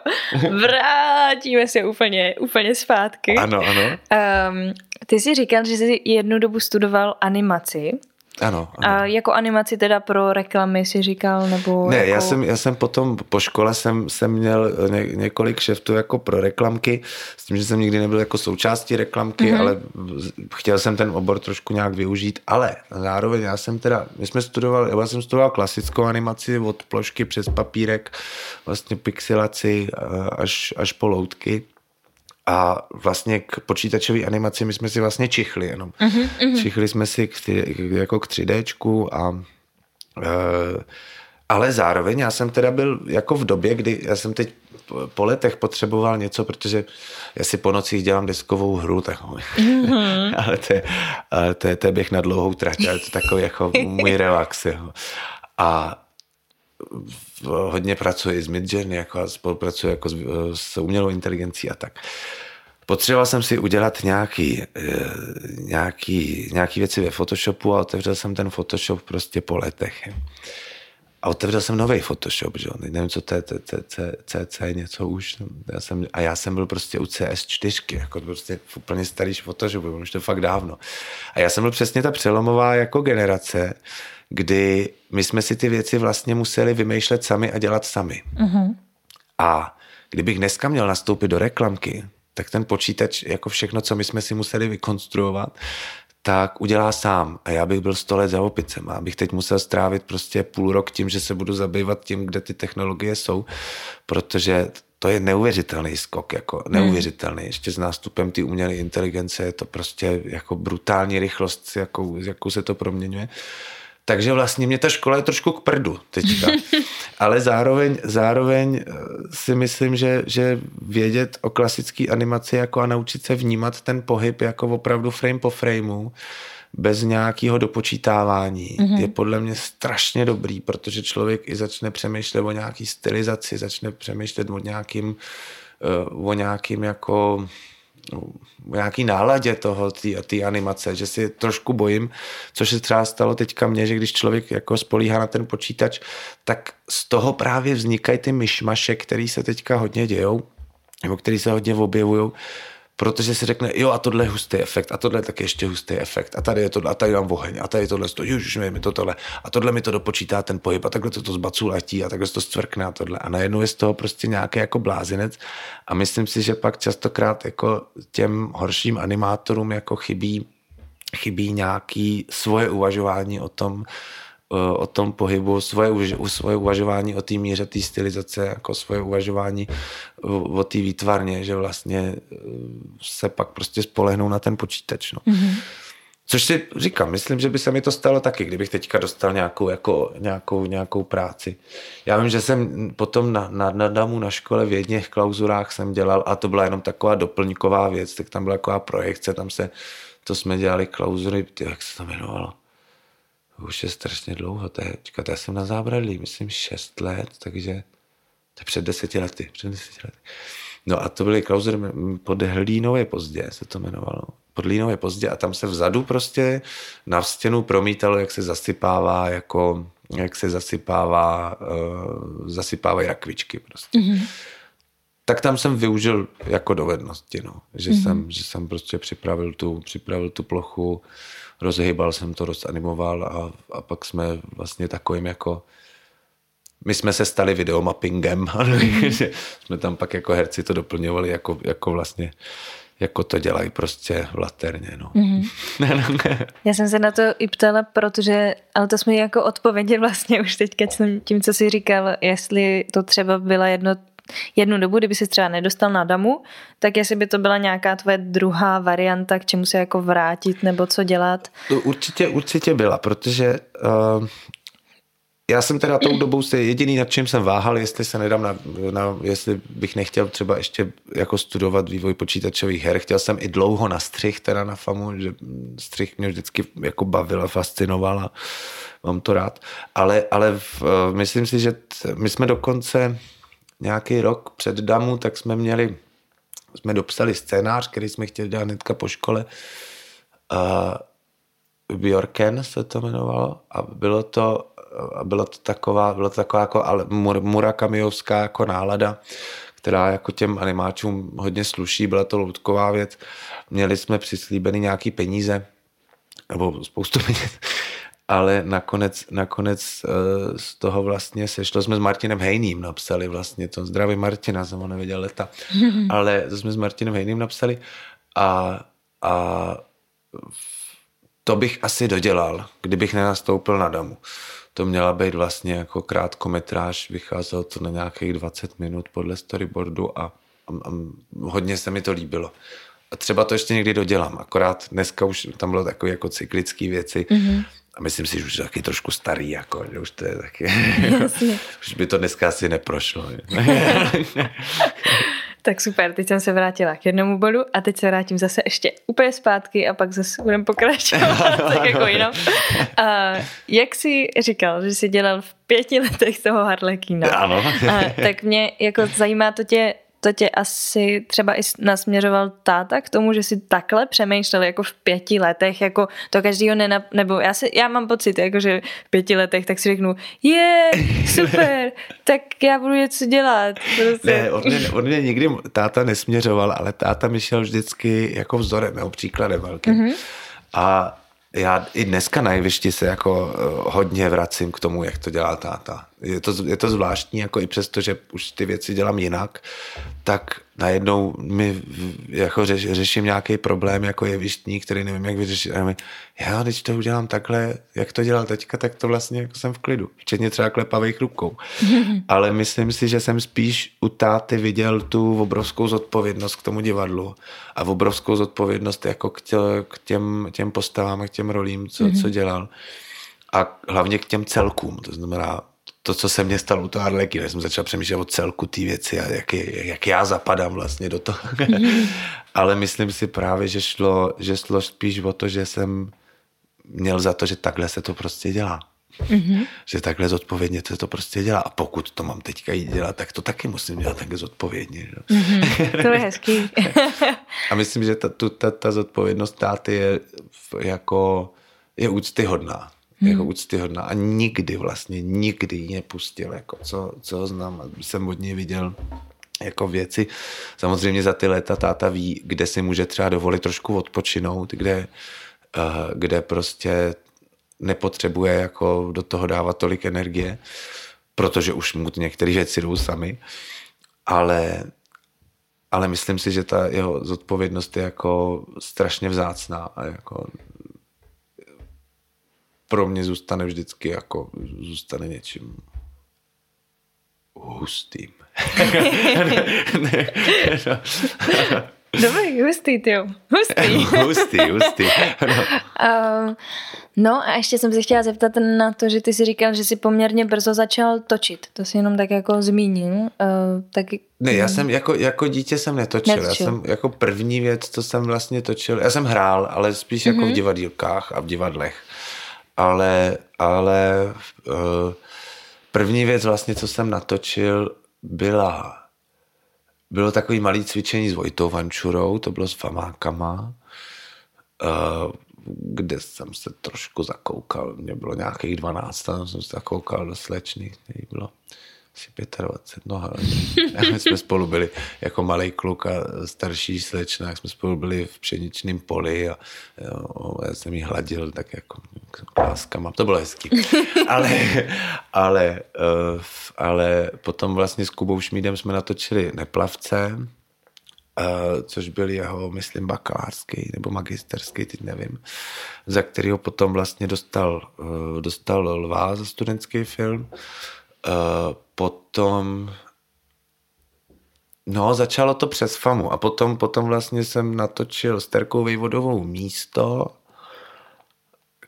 vrátíme se úplně, úplně zpátky. Ano, ano. Um, ty jsi říkal, že jsi jednu dobu studoval animaci. Ano, ano. A jako animaci teda pro reklamy si říkal, nebo Ne, jako... já, jsem, já jsem potom po škole jsem, jsem měl ně, několik šeftů jako pro reklamky, s tím, že jsem nikdy nebyl jako součástí reklamky, mm-hmm. ale chtěl jsem ten obor trošku nějak využít, ale zároveň já jsem teda, my jsme studovali, já jsem studoval klasickou animaci od plošky přes papírek, vlastně pixilaci až, až po loutky a vlastně k počítačové animaci my jsme si vlastně čichli jenom. Uh-huh, Čichli jsme si k, jako k 3Dčku a e, ale zároveň já jsem teda byl jako v době, kdy já jsem teď po letech potřeboval něco, protože já si po nocích dělám deskovou hru, tak, mm-hmm. [laughs] ale to je, to, je, to je běh na dlouhou trať, ale to je takový jako můj [laughs] relax. Jo. A hodně pracuji s Midjourney jako a spolupracuji jako s, s umělou inteligencí a tak. Potřeboval jsem si udělat nějaký, eh, nějaký, nějaký věci ve Photoshopu a otevřel jsem ten Photoshop prostě po letech. A otevřel jsem nový Photoshop, že jo? nevím, co to je, CC něco už. Já jsem, a já jsem byl prostě u CS4, jako prostě úplně starý Photoshop, už to fakt dávno. A já jsem byl přesně ta přelomová jako generace, kdy my jsme si ty věci vlastně museli vymýšlet sami a dělat sami. Uh-huh. A kdybych dneska měl nastoupit do reklamky, tak ten počítač, jako všechno, co my jsme si museli vykonstruovat, tak udělá sám. A já bych byl sto let za opicem. A bych teď musel strávit prostě půl rok tím, že se budu zabývat tím, kde ty technologie jsou, protože to je neuvěřitelný skok, jako hmm. neuvěřitelný. Ještě s nástupem ty umělé inteligence je to prostě jako brutální rychlost, jakou, jakou se to proměňuje. Takže vlastně mě ta škola je trošku k prdu teďka. [laughs] Ale zároveň, zároveň eh, si myslím, že, že vědět o klasické animaci jako a naučit se vnímat ten pohyb jako opravdu frame po frameu, bez nějakého dopočítávání mm-hmm. je podle mě strašně dobrý, protože člověk i začne přemýšlet o nějaký stylizaci, začne přemýšlet o nějakým, eh, o nějakým jako nějaký náladě toho, té animace, že si trošku bojím, což se třeba stalo teďka mně, že když člověk jako spolíhá na ten počítač, tak z toho právě vznikají ty myšmaše, které se teďka hodně dějou, nebo který se hodně objevují, protože si řekne, jo a tohle je hustý efekt a tohle je taky ještě hustý efekt a tady je to, a tady mám oheň a tady je tohle, to, už mi to tohle. A tohle mi to dopočítá ten pohyb a takhle to, to z letí a takhle to stvrkne a tohle. A najednou je z toho prostě nějaký jako blázinec. A myslím si, že pak častokrát jako těm horším animátorům jako chybí chybí nějaký svoje uvažování o tom, o tom pohybu, svoje, svoje uvažování o té míře té stylizace, jako svoje uvažování o té výtvarně, že vlastně e, se pak prostě spolehnou na ten počítač. No. Mm-hmm. Což si říkám, myslím, že by se mi to stalo taky, kdybych teďka dostal nějakou, jako, nějakou, nějakou práci. Já vím, že jsem potom na, na, na damu na škole v jedných klauzurách jsem dělal a to byla jenom taková doplňková věc, tak tam byla taková projekce, tam se, to jsme dělali klauzury, jak se to jmenovalo? Už je strašně dlouho, to je, čekat, já jsem na zábradlí, myslím, šest let, takže to je před deseti lety, před deseti lety. No a to byly klauzury pod Hlínově pozdě, se to jmenovalo pod Línově pozdě a tam se vzadu prostě na stěnu promítalo, jak se zasypává jako, jak se zasypává, uh, zasypávají rakvičky prostě. Mm-hmm. Tak tam jsem využil jako dovednosti, no. že, mm-hmm. jsem, že jsem prostě připravil tu, připravil tu plochu, rozhýbal jsem to, rozanimoval a, a pak jsme vlastně takovým jako my jsme se stali videomappingem, [laughs] mm-hmm. jsme tam pak jako herci to doplňovali jako, jako vlastně jako to dělají prostě v laterně. No. Mm-hmm. [laughs] Já jsem se na to i ptala, protože, ale to jsme jako odpověděli vlastně už teďka tím, co jsi říkal, jestli to třeba byla jedno, jednu dobu, kdyby se třeba nedostal na damu, tak jestli by to byla nějaká tvoje druhá varianta, k čemu se jako vrátit nebo co dělat? To určitě, určitě byla, protože uh, já jsem teda tou dobou se jediný, nad čím jsem váhal, jestli se nedám na, na, jestli bych nechtěl třeba ještě jako studovat vývoj počítačových her. Chtěl jsem i dlouho na střih, teda na FAMu, že střih mě vždycky jako bavil a fascinoval a mám to rád. Ale, ale v, myslím si, že t, my jsme dokonce nějaký rok před DAMu, tak jsme měli, jsme dopsali scénář, který jsme chtěli dát hnedka po škole. Uh, Bjorken se to jmenovalo a bylo to a byla to taková, byla to taková jako murakamiovská jako nálada, která jako těm animáčům hodně sluší, byla to loutková věc. Měli jsme přislíbeny nějaký peníze, nebo spoustu peněz, ale nakonec, nakonec eh, z toho vlastně sešlo, jsme s Martinem Hejným napsali vlastně to, zdraví Martina, jsem ho nevěděl leta, [laughs] ale to jsme s Martinem Hejným napsali a, a to bych asi dodělal, kdybych nenastoupil na damu. To měla být vlastně jako krátkometráž, vycházelo to na nějakých 20 minut podle storyboardu a, a, a hodně se mi to líbilo. A třeba to ještě někdy dodělám, akorát dneska už tam bylo takové jako cyklické věci. Mm-hmm. A myslím si, že už je taky trošku starý, jako, že už to je taky, [laughs] už by to dneska asi neprošlo. [laughs] Tak super, teď jsem se vrátila k jednomu bodu a teď se vrátím zase ještě úplně zpátky a pak zase budeme pokračovat [laughs] tak jako jinam. A jak jsi říkal, že jsi dělal v pěti letech toho Harlekína, ano. a, tak mě jako zajímá to tě to tě asi třeba i nasměřoval táta k tomu, že si takhle přemýšlel jako v pěti letech, jako to každýho nenap... nebo já, si, já mám pocit, jako že v pěti letech, tak si řeknu, je, [laughs] super, tak já budu něco dělat. Prostě. Ne, on mě, on mě nikdy táta nesměřoval, ale táta mi šel vždycky jako vzorem, jeho příkladem velkým. Mm-hmm. A já i dneska na jevišti se jako eh, hodně vracím k tomu, jak to dělá táta. Je to, je to zvláštní, jako i přesto, že už ty věci dělám jinak, tak najednou mi jako řeš, řeším nějaký problém jako jevištní, který nevím, jak vyřešit. A mi, já, když to udělám takhle, jak to dělal teďka, tak to vlastně jako jsem v klidu. Včetně třeba klepavých rukou. [laughs] Ale myslím si, že jsem spíš u táty viděl tu obrovskou zodpovědnost k tomu divadlu a obrovskou zodpovědnost jako k, tě, k těm, těm postavám a k těm rolím, co, co dělal. A hlavně k těm celkům, to znamená to, co se mně stalo u toho Arleky, jsem začal přemýšlet o celku té věci a jak, je, jak já zapadám vlastně do toho. [laughs] Ale myslím si právě, že šlo, že šlo spíš o to, že jsem měl za to, že takhle se to prostě dělá. Mm-hmm. Že takhle zodpovědně se to prostě dělá. A pokud to mám teďka jít dělat, tak to taky musím dělat takhle zodpovědně. Že? Mm-hmm. To je [laughs] hezký. [laughs] a myslím, že ta, ta, ta zodpovědnost táty je jako je úctyhodná hmm. jako úctyhodná a nikdy vlastně, nikdy ji nepustil, jako co, co ho znám, jsem od něj viděl jako věci. Samozřejmě za ty léta táta ví, kde si může třeba dovolit trošku odpočinout, kde, uh, kde prostě nepotřebuje jako do toho dávat tolik energie, protože už mu některé věci jdou sami, ale, ale myslím si, že ta jeho zodpovědnost je jako strašně vzácná a jako pro mě zůstane vždycky jako, zůstane něčím hustým. [laughs] Dobrý, hustý, ty [laughs] Hustý. hustý, hustý. No. Uh, no a ještě jsem se chtěla zeptat na to, že ty si říkal, že jsi poměrně brzo začal točit. To si jenom tak jako zmínil. Uh, tak... Ne, já jsem jako, jako dítě jsem netočil. netočil. Já jsem jako první věc, co jsem vlastně točil, já jsem hrál, ale spíš jako mm-hmm. v mhm. divadílkách a v divadlech. Ale, ale uh, první věc vlastně, co jsem natočil, byla bylo takový malý cvičení s Vojtou Vančurou, to bylo s famákama, eh, kde jsem se trošku zakoukal. Mě bylo nějakých 12, tam jsem se zakoukal do slečny, bylo asi 25, no ale [laughs] my jsme spolu byli jako malý kluk a starší slečna, jak jsme spolu byli v pšeničném poli a jo, já jsem jí hladil tak jako láskama, to bylo hezký. [laughs] Ale, ale, uh, ale potom vlastně s Kubou Šmídem jsme natočili Neplavce, Uh, což byl jeho, myslím, bakalářský nebo magisterský, teď nevím, za kterého potom vlastně dostal, uh, dostal lvá za studentský film. Uh, potom No, začalo to přes FAMu a potom, potom vlastně jsem natočil s Terkou Vejvodovou místo,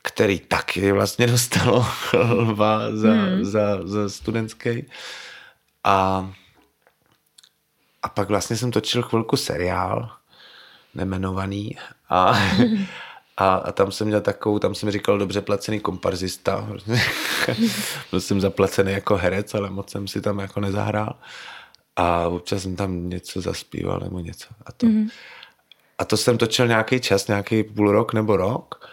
který taky vlastně [laughs] dostalo [laughs] lva za, hmm. za, za studentský. A, a pak vlastně jsem točil chvilku seriál, nemenovaný, a, [laughs] A, a tam jsem měl takovou, tam jsem říkal dobře placený komparzista. [laughs] Byl jsem zaplacený jako herec, ale moc jsem si tam jako nezahrál. A občas jsem tam něco zaspíval nebo něco. A to, mm-hmm. a to jsem točil nějaký čas, nějaký půl rok nebo rok.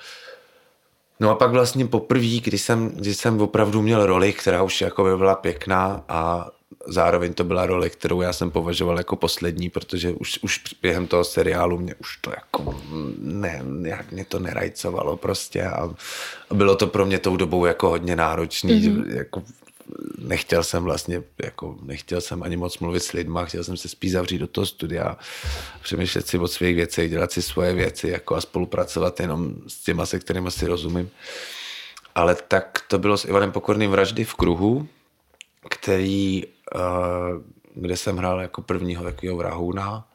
No a pak vlastně poprvé, když jsem, když jsem opravdu měl roli, která už jako by byla pěkná a zároveň to byla role, kterou já jsem považoval jako poslední, protože už, už během toho seriálu mě už to jako ne, nějak mě to nerajcovalo prostě a, a bylo to pro mě tou dobou jako hodně náročný, mm-hmm. jako nechtěl jsem vlastně, jako nechtěl jsem ani moc mluvit s lidma, chtěl jsem se spíš zavřít do toho studia, přemýšlet si o svých věcech, dělat si svoje věci jako a spolupracovat jenom s těma, se kterými si rozumím. Ale tak to bylo s Ivanem Pokorným vraždy v kruhu, který kde jsem hrál jako prvního takového vrahouna.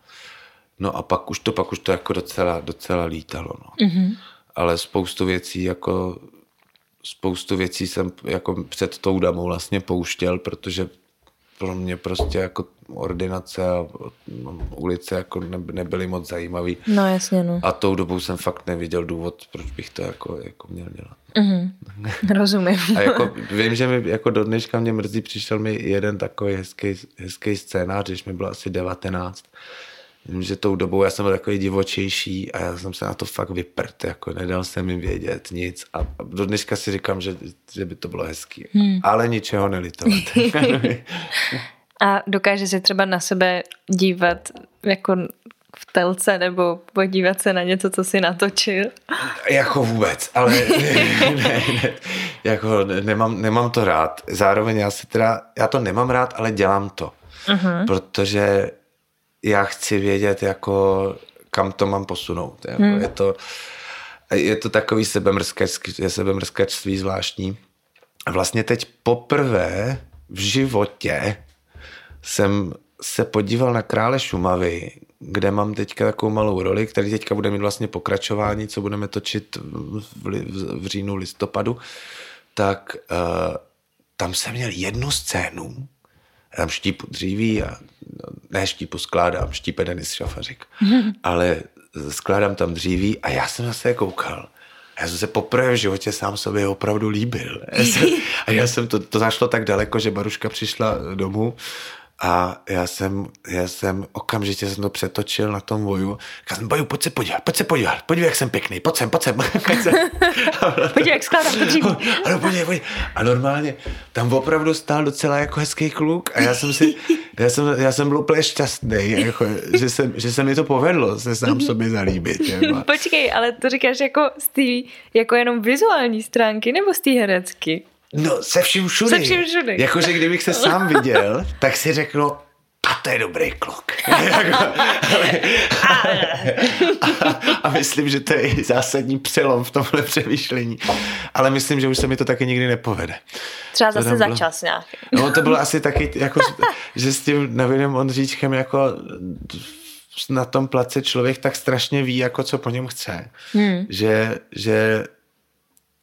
No a pak už to, pak už to jako docela, docela lítalo. No. Mm-hmm. Ale spoustu věcí jako spoustu věcí jsem jako před tou damou vlastně pouštěl, protože pro mě prostě jako ordinace a no, ulice jako nebyly moc zajímavý. No jasně, no. A tou dobou jsem fakt neviděl důvod, proč bych to jako, jako měl dělat. Mm-hmm. [laughs] Rozumím. a jako vím, že mi jako do dneška mě mrzí, přišel mi jeden takový hezký, hezký scénář, když mi bylo asi 19. Vím, že tou dobou já jsem byl takový divočejší a já jsem se na to fakt vyprt, jako nedal jsem jim vědět nic a do dneška si říkám, že, že by to bylo hezký, hmm. ale ničeho nelitovat. [laughs] a dokáže se třeba na sebe dívat jako v telce nebo podívat se na něco, co si natočil? Jako vůbec, ale [laughs] ne, ne, ne, jako nemám, nemám to rád. Zároveň já si teda, já to nemám rád, ale dělám to. Uh-huh. Protože já chci vědět, jako kam to mám posunout. Jako hmm. Je to, je to takový sebemrskačství, sebemrskačství zvláštní. A vlastně teď poprvé v životě jsem se podíval na Krále Šumavy, kde mám teďka takovou malou roli, který teďka bude mít vlastně pokračování, co budeme točit v, v, v říjnu, listopadu, tak uh, tam jsem měl jednu scénu, tam štípu dříví a ne štípu skládám, štípe Denis Šafařik, [laughs] ale skládám tam dříví a já jsem zase koukal. A já jsem se poprvé v životě sám sobě opravdu líbil. [laughs] a já jsem to, to zašlo tak daleko, že Baruška přišla domů a já jsem, já jsem okamžitě jsem to přetočil na tom voju. Já jsem, Boju, pojď se podívat, pojď se podívat, podívej, jak jsem pěkný, pojď sem, pojď sem. [laughs] [laughs] podívej, jak skládám to dříví. [laughs] Ano, podívej, podívej. A normálně tam opravdu stál docela jako hezký kluk a já jsem si, já jsem, já jsem byl úplně šťastný, jako, že, se, že se mi to povedlo se sám sobě zalíbit. Jako. Počkej, ale to říkáš jako z té jako jenom vizuální stránky nebo z té herecky? No, se vším všude. Se vším všude. Jakože kdybych se sám [laughs] viděl, tak si řekl, a to je dobrý kluk. Jako, [laughs] a, a myslím, že to je zásadní přelom v tomhle přemýšlení. Ale myslím, že už se mi to taky nikdy nepovede. Třeba zase bylo, za čas No to bylo asi taky, [laughs] jako, že s tím Nevinem Ondříčkem jako na tom place člověk tak strašně ví, jako co po něm chce, hmm. že, že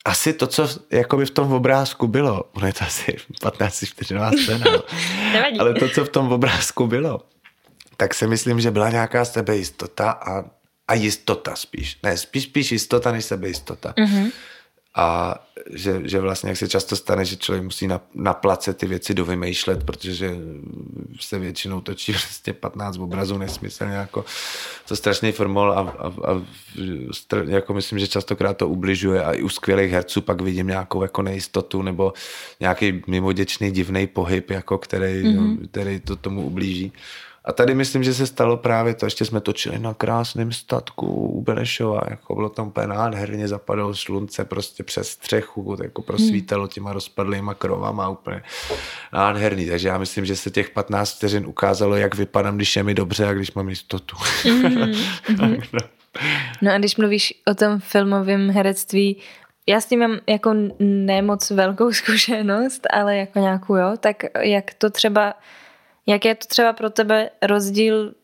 asi to, co jakoby v tom obrázku bylo, ono je to asi 15 vteřinová scéna, no. ale to, co v tom obrázku bylo, tak si myslím, že byla nějaká sebejistota a, a jistota spíš. Ne, spíš, spíš jistota než sebejistota. Mm-hmm a že, že vlastně jak se často stane, že člověk musí na, na place ty věci dovymýšlet, protože se většinou točí [laughs] vlastně 15 obrazů nesmyslně jako to strašný formol a, a, a jako myslím, že častokrát to ubližuje a i u skvělých herců pak vidím nějakou jako nejistotu nebo nějaký mimoděčný divný pohyb, jako který, mm-hmm. který to tomu ublíží. A tady myslím, že se stalo právě to, ještě jsme točili na krásném statku u Benešova, jako bylo tam úplně nádherně, zapadalo slunce prostě přes střechu, jako prosvítalo těma rozpadlýma krovama úplně nádherný. Takže já myslím, že se těch 15 vteřin ukázalo, jak vypadám, když je mi dobře a když mám jistotu. Mm-hmm. [laughs] no. no a když mluvíš o tom filmovém herectví, já s tím mám jako nemoc velkou [laughs] zkušenost, ale jako nějakou, jo, tak jak to třeba jak je to třeba pro tebe rozdíl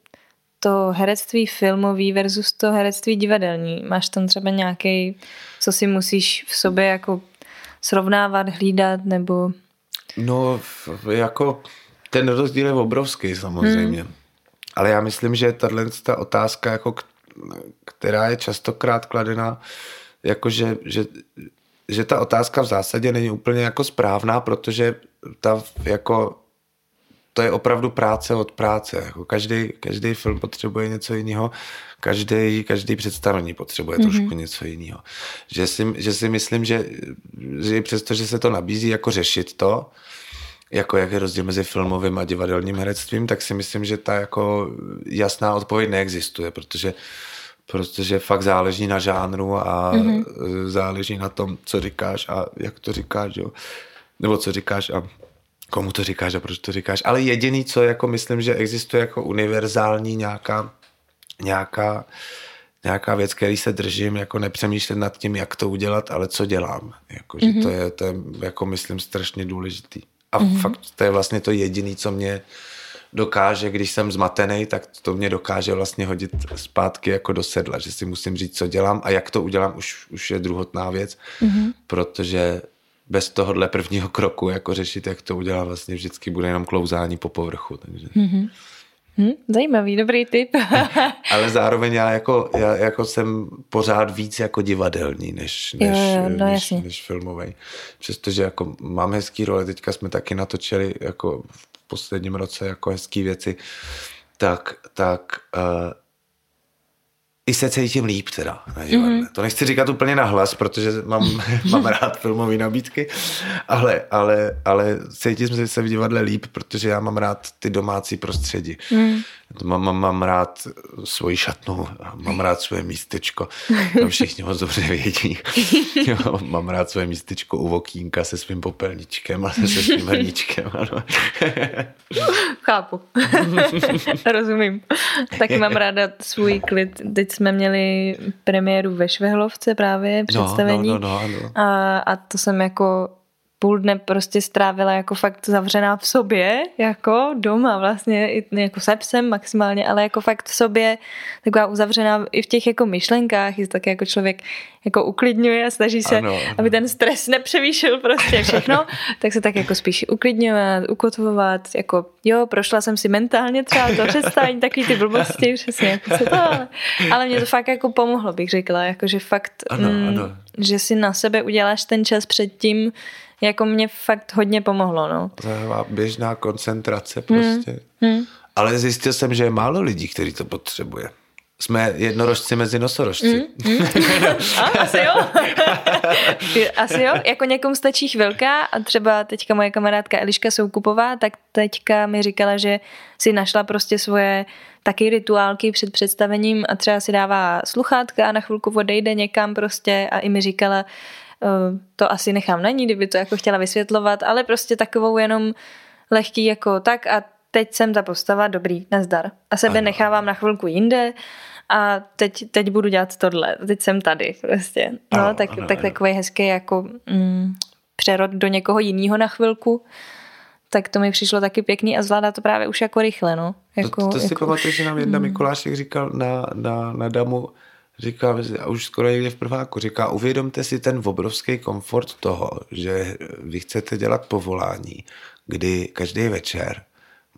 to herectví filmový versus to herectví divadelní? Máš tam třeba nějaký, co si musíš v sobě jako srovnávat, hlídat nebo... No, jako ten rozdíl je obrovský samozřejmě. Hmm. Ale já myslím, že tahle ta otázka, jako, která je častokrát kladena, jako že, že, že ta otázka v zásadě není úplně jako správná, protože ta jako to je opravdu práce od práce. Jako každý, každý film potřebuje něco jiného, každý, každý představení potřebuje mm-hmm. trošku něco jiného. Že si, že si myslím, že, že přesto, že se to nabízí jako řešit to, jako jak je rozdíl mezi filmovým a divadelním herectvím, tak si myslím, že ta jako jasná odpověď neexistuje, protože protože fakt záleží na žánru a mm-hmm. záleží na tom, co říkáš a jak to říkáš, jo. Nebo co říkáš a komu to říkáš a proč to říkáš. Ale jediný, co jako myslím, že existuje jako univerzální nějaká, nějaká, nějaká věc, který se držím, jako nepřemýšlet nad tím, jak to udělat, ale co dělám. Jako, mm-hmm. že mhm. to je, to je, jako myslím, strašně důležitý. A mm-hmm. fakt to je vlastně to jediný, co mě dokáže, když jsem zmatený, tak to mě dokáže vlastně hodit zpátky jako do sedla, že si musím říct, co dělám a jak to udělám, už, už je druhotná věc, mm-hmm. protože bez tohohle prvního kroku jako řešit, jak to udělá, vlastně vždycky bude jenom klouzání po povrchu. Takže. Mm-hmm. Hmm, zajímavý, dobrý tip. [laughs] Ale zároveň já jako, já jako jsem pořád víc jako divadelní, než, než, jo, jo, no než, než filmový. Přestože jako mám hezký role, teďka jsme taky natočili jako v posledním roce jako hezký věci, tak, tak uh, i se cítím líp teda na Mm-hmm. To nechci říkat úplně nahlas, protože mám, [laughs] mám rád filmové nabídky, ale, ale, ale cítím se v divadle líp, protože já mám rád ty domácí prostředí. Mm. Mám, mám, mám rád svoji šatnu, mám rád svoje místečko, tam všichni moc dobře vědí. [laughs] Jo, mám rád svoje místečko u vokínka se svým popelničkem a se [laughs] svým hrníčkem. Ano. Chápu. Rozumím. Taky mám ráda svůj klid. Teď jsme měli premiéru ve Švehlovce právě, představení. No, no, no, no, a, a to jsem jako půl dne prostě strávila jako fakt zavřená v sobě, jako doma vlastně, jako se psem maximálně, ale jako fakt v sobě, taková uzavřená i v těch jako myšlenkách, je tak jako člověk jako uklidňuje a snaží se, ano, ano. aby ten stres nepřevýšil prostě všechno, tak se tak jako spíš uklidňovat, ukotvovat, jako jo, prošla jsem si mentálně třeba to představení, takový ty blbosti, přesně, jako se to, ale, ale mě to fakt jako pomohlo, bych řekla, jako že fakt, ano, mm, ano. že si na sebe uděláš ten čas před tím, jako mě fakt hodně pomohlo, no. Taková běžná koncentrace prostě. Hmm. Hmm. Ale zjistil jsem, že je málo lidí, kteří to potřebuje. Jsme jednorožci mezi nosorožci. Mm, mm. a, asi jo. [laughs] asi jo. Jako někomu stačí chvilka a třeba teďka moje kamarádka Eliška Soukupová, tak teďka mi říkala, že si našla prostě svoje taky rituálky před představením a třeba si dává sluchátka a na chvilku odejde někam prostě a i mi říkala, to asi nechám na ní, kdyby to jako chtěla vysvětlovat, ale prostě takovou jenom lehký jako tak a teď jsem ta postava, dobrý, nezdar. A sebe ano. nechávám na chvilku jinde a teď, teď budu dělat tohle, teď jsem tady prostě. No, ano, tak, ano, tak ano. takový hezký jako mm, přerod do někoho jiného na chvilku. tak to mi přišlo taky pěkný a zvládá to právě už jako rychle, no. Jako, to, to si jako pamatuju, že nám jedna mm. Mikulášek říkal na, na, na damu, říká, a už skoro někde v prváku, říká, uvědomte si ten obrovský komfort toho, že vy chcete dělat povolání, kdy každý večer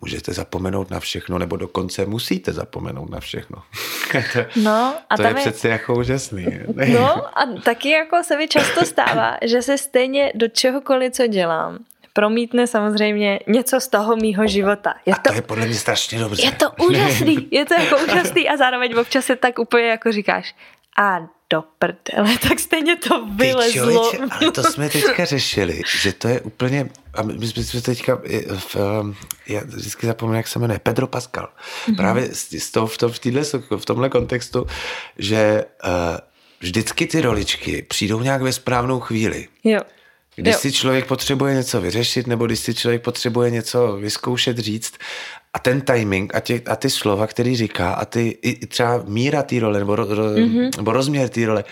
můžete zapomenout na všechno, nebo dokonce musíte zapomenout na všechno. [laughs] to, no, a to je, je přece jako úžasný. [laughs] no a taky jako se mi často stává, že se stejně do čehokoliv, co dělám, promítne samozřejmě něco z toho mýho života. Je a to, to je podle mě strašně dobře. Je to [laughs] úžasný, je to jako úžasný a zároveň občas se tak úplně jako říkáš a do prdele, [laughs] tak stejně to vylezlo. Ty ale to jsme teďka řešili, že to je úplně, a my jsme teďka, v, já vždycky zapomínám, jak se jmenuje, Pedro Pascal. Mm-hmm. Právě z toho, v, tom, v, týhle, v tomhle kontextu, že uh, vždycky ty roličky přijdou nějak ve správnou chvíli. Jo. Když si člověk potřebuje něco vyřešit, nebo když si člověk potřebuje něco vyzkoušet říct, a ten timing a, tě, a ty slova, který říká a ty, i třeba míra té role nebo, ro, mm-hmm. nebo rozměr té role,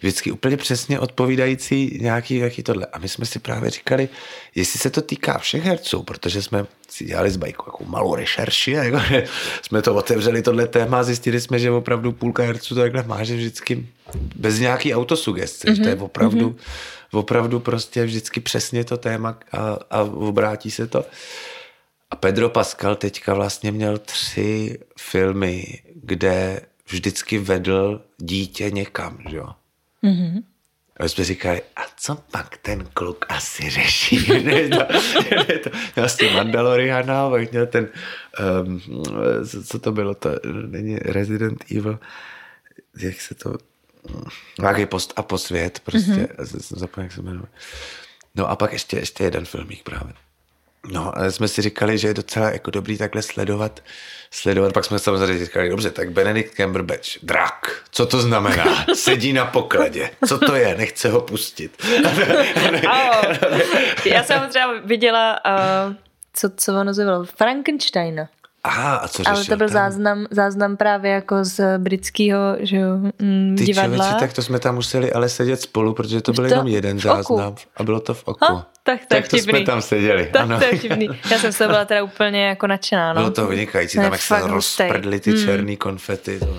vždycky úplně přesně odpovídající nějaký, nějaký tohle. A my jsme si právě říkali, jestli se to týká všech herců, protože jsme si dělali z bajku jako malou rešerši a jako, [laughs] jsme to otevřeli tohle téma a zjistili jsme, že opravdu půlka herců to takhle má, že vždycky bez nějaký autosugestce, mm-hmm. že to je mhm. opravdu, mm-hmm. Opravdu prostě vždycky přesně to téma a, a obrátí se to. A Pedro Pascal teďka vlastně měl tři filmy, kde vždycky vedl dítě někam, že jo. Mm-hmm. A jsme říkali, a co pak ten kluk asi řeší? [laughs] ne, to, ne, to, vlastně Mandaloriana, měl ten, um, co to bylo, to není Resident Evil, jak se to, nějaký post a posvět, prostě, mm-hmm. zapomněl, jak se jmenuje. No a pak ještě, ještě jeden filmík právě. No, ale jsme si říkali, že je docela jako dobrý takhle sledovat, sledovat. Pak jsme samozřejmě říkali, dobře, tak Benedict Cumberbatch, drak, co to znamená? [laughs] Sedí na pokladě, co to je? Nechce ho pustit. [laughs] [laughs] Já jsem třeba viděla, uh, co, co ono nazývalo, Frankensteina. Aha, a co řešil Ale to byl tam? záznam, záznam právě jako z britského že jo, mm, Ty divadla. Člověci, tak to jsme tam museli ale sedět spolu, protože to byl to jenom jeden záznam a bylo to v oku. Ha, tak to, tak to jsme tam seděli. Tak ano. to je vtipný. Já jsem se byla teda úplně jako nadšená. No. Bylo to vynikající, tam jak se rozprdly ty mm. černý konfety. To,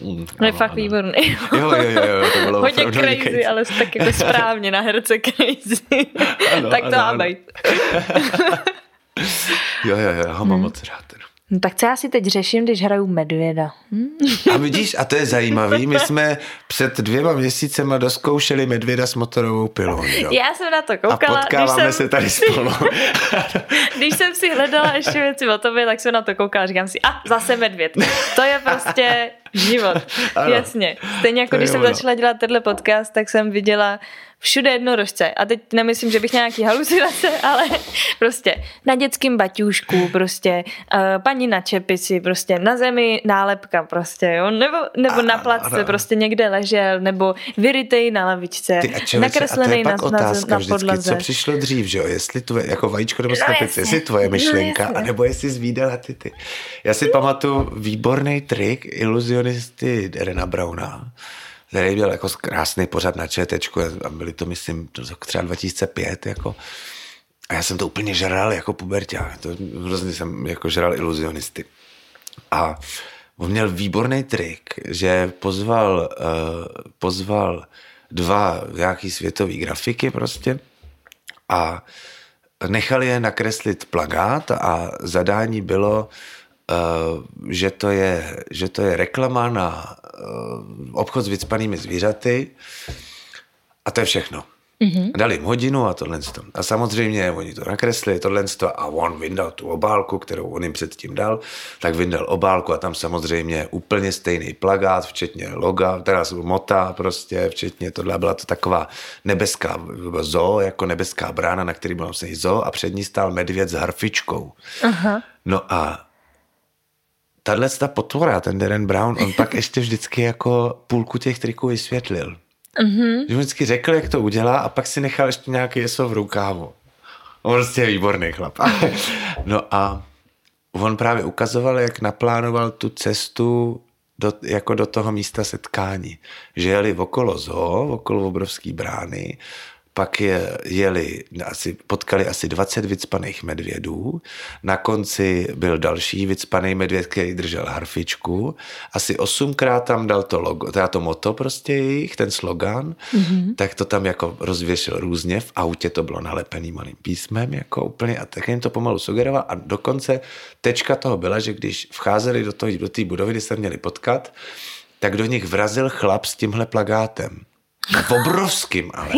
mm, no je fakt ano. výborný. Jo, jo, jo, jo, to bylo Hodně crazy, vynikající. ale tak jako správně na herce crazy. Ano, tak to má být. jo, jo, jo, ho mám moc rád. No tak co já si teď řeším, když hraju medvěda? Hm? A vidíš, a to je zajímavý, my jsme před dvěma měsícema doskoušeli medvěda s motorovou pilou. Jo? Já jsem na to koukala. A potkáváme jsem se tady spolu. [laughs] když jsem si hledala ještě věci o tobě, tak jsem na to koukala. Říkám si, a zase medvěd. To je prostě život. Ano. Jasně. Stejně jako když jsem začala dělat tenhle podcast, tak jsem viděla všude jednorožce. A teď nemyslím, že bych nějaký halucinace, [laughs] ale prostě na dětském baťůšku, prostě uh, paní na čepici, prostě na zemi nálepka prostě, jo? Nebo, nebo na placce prostě někde ležel, nebo vyrytej na lavičce, Ty, člověče, nakreslený na, na, na podlaze. co přišlo dřív, že jo? Jestli tvoje, jako vajíčko nebo slepice, no, jestli tvoje no, myšlenka, no, anebo jestli zvídala ty ty. Já si pamatuju výborný trik iluzionisty Derena Browna, který byl jako krásný pořad na ČTčku a byli to, myslím, třeba 2005, jako a já jsem to úplně žral jako puberťák. To hrozně jsem jako žral iluzionisty. A on měl výborný trik, že pozval, uh, pozval dva nějaký světový grafiky prostě a nechali je nakreslit plagát a zadání bylo, že, to je, že to je reklama na uh, obchod s vycpanými zvířaty a to je všechno. Mm-hmm. Dali jim hodinu a tohle. A samozřejmě oni to nakreslili, tohle a on vyndal tu obálku, kterou on jim předtím dal, tak vyndal obálku a tam samozřejmě úplně stejný plagát, včetně loga, teda mota prostě, včetně tohle. Byla to taková nebeská zoo, jako nebeská brána, na který byl napsaný zoo a před ní stál medvěd s harfičkou. Aha. No a tahle ta potvora, ten Darren Brown, on pak [laughs] ještě vždycky jako půlku těch triků vysvětlil. Mm-hmm. Že vždycky řekl, jak to udělá a pak si nechal ještě nějaký jeso v rukávu. On prostě je výborný chlap. [laughs] no a on právě ukazoval, jak naplánoval tu cestu do, jako do toho místa setkání. Že jeli okolo zoo, okolo obrovský brány, pak je, jeli, asi, potkali asi 20 vycpaných medvědů, na konci byl další vycpaný medvěd, který držel harfičku, asi osmkrát tam dal to logo, teda to moto prostě jejich, ten slogan, mm-hmm. tak to tam jako rozvěšil různě, v autě to bylo nalepený malým písmem, jako úplně, a tak jim to pomalu sugeroval. A dokonce tečka toho byla, že když vcházeli do té do budovy, kdy se měli potkat, tak do nich vrazil chlap s tímhle plagátem. V obrovským, ale.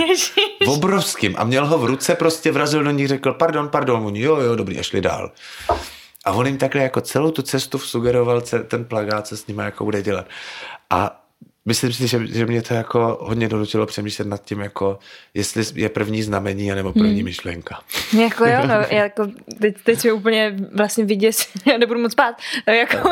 V obrovským. A měl ho v ruce, prostě vrazil do nich, řekl, pardon, pardon, oni, jo, jo, dobrý, a šli dál. A on jim takhle jako celou tu cestu sugeroval ten plagát, co s nimi jako bude dělat. A myslím si, že, že mě to jako hodně donutilo přemýšlet nad tím, jako jestli je první znamení nebo první hmm. myšlenka. [laughs] Jako jo, no, jako teď, teď je úplně vlastně vidět, [laughs] já nebudu moc spát, jako,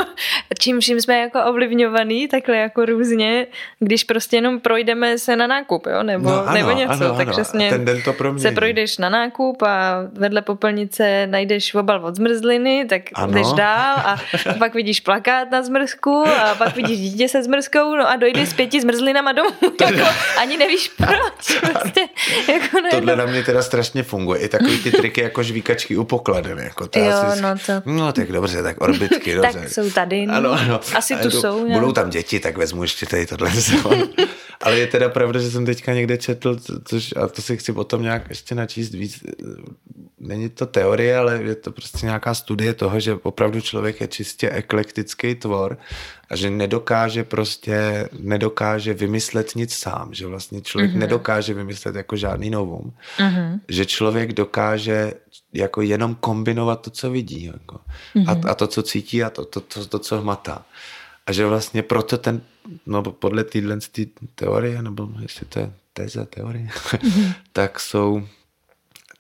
čím vším jsme jako ovlivňovaný, takhle jako různě, když prostě jenom projdeme se na nákup, jo, nebo, no, ano, nebo něco, ano, tak ano. přesně ten den to promění. se projdeš na nákup a vedle popelnice najdeš obal od zmrzliny, tak ano. jdeš dál a [laughs] pak vidíš plakát na zmrzku a pak vidíš dítě se zmrzkou, no a dojdeš s pěti zmrzlinama domů. [laughs] jako, ani nevíš proč. [laughs] Prostě, jako Tohle na mě teda strašně funguje. I takový ty triky jako žvíkačky u pokladen. Jako to jo, asi, no, to... no tak dobře, tak orbitky. [laughs] Dobře. tak jsou tady. No. Ano, ano. Asi tu jsou. Budou tam děti, tak vezmu ještě tady tohle. Ale je teda pravda, že jsem teďka někde četl, což, a to si chci potom nějak ještě načíst víc, není to teorie, ale je to prostě nějaká studie toho, že opravdu člověk je čistě eklektický tvor a že nedokáže prostě, nedokáže vymyslet nic sám, že vlastně člověk mm-hmm. nedokáže vymyslet jako žádný novum, mm-hmm. že člověk dokáže jako jenom kombinovat to, co vidí jako. mm-hmm. a, a to, co cítí a to, to, to, to, co hmatá. A že vlastně proto ten, no podle téhle teorie, nebo jestli to je teze, teorie, mm-hmm. [laughs] tak jsou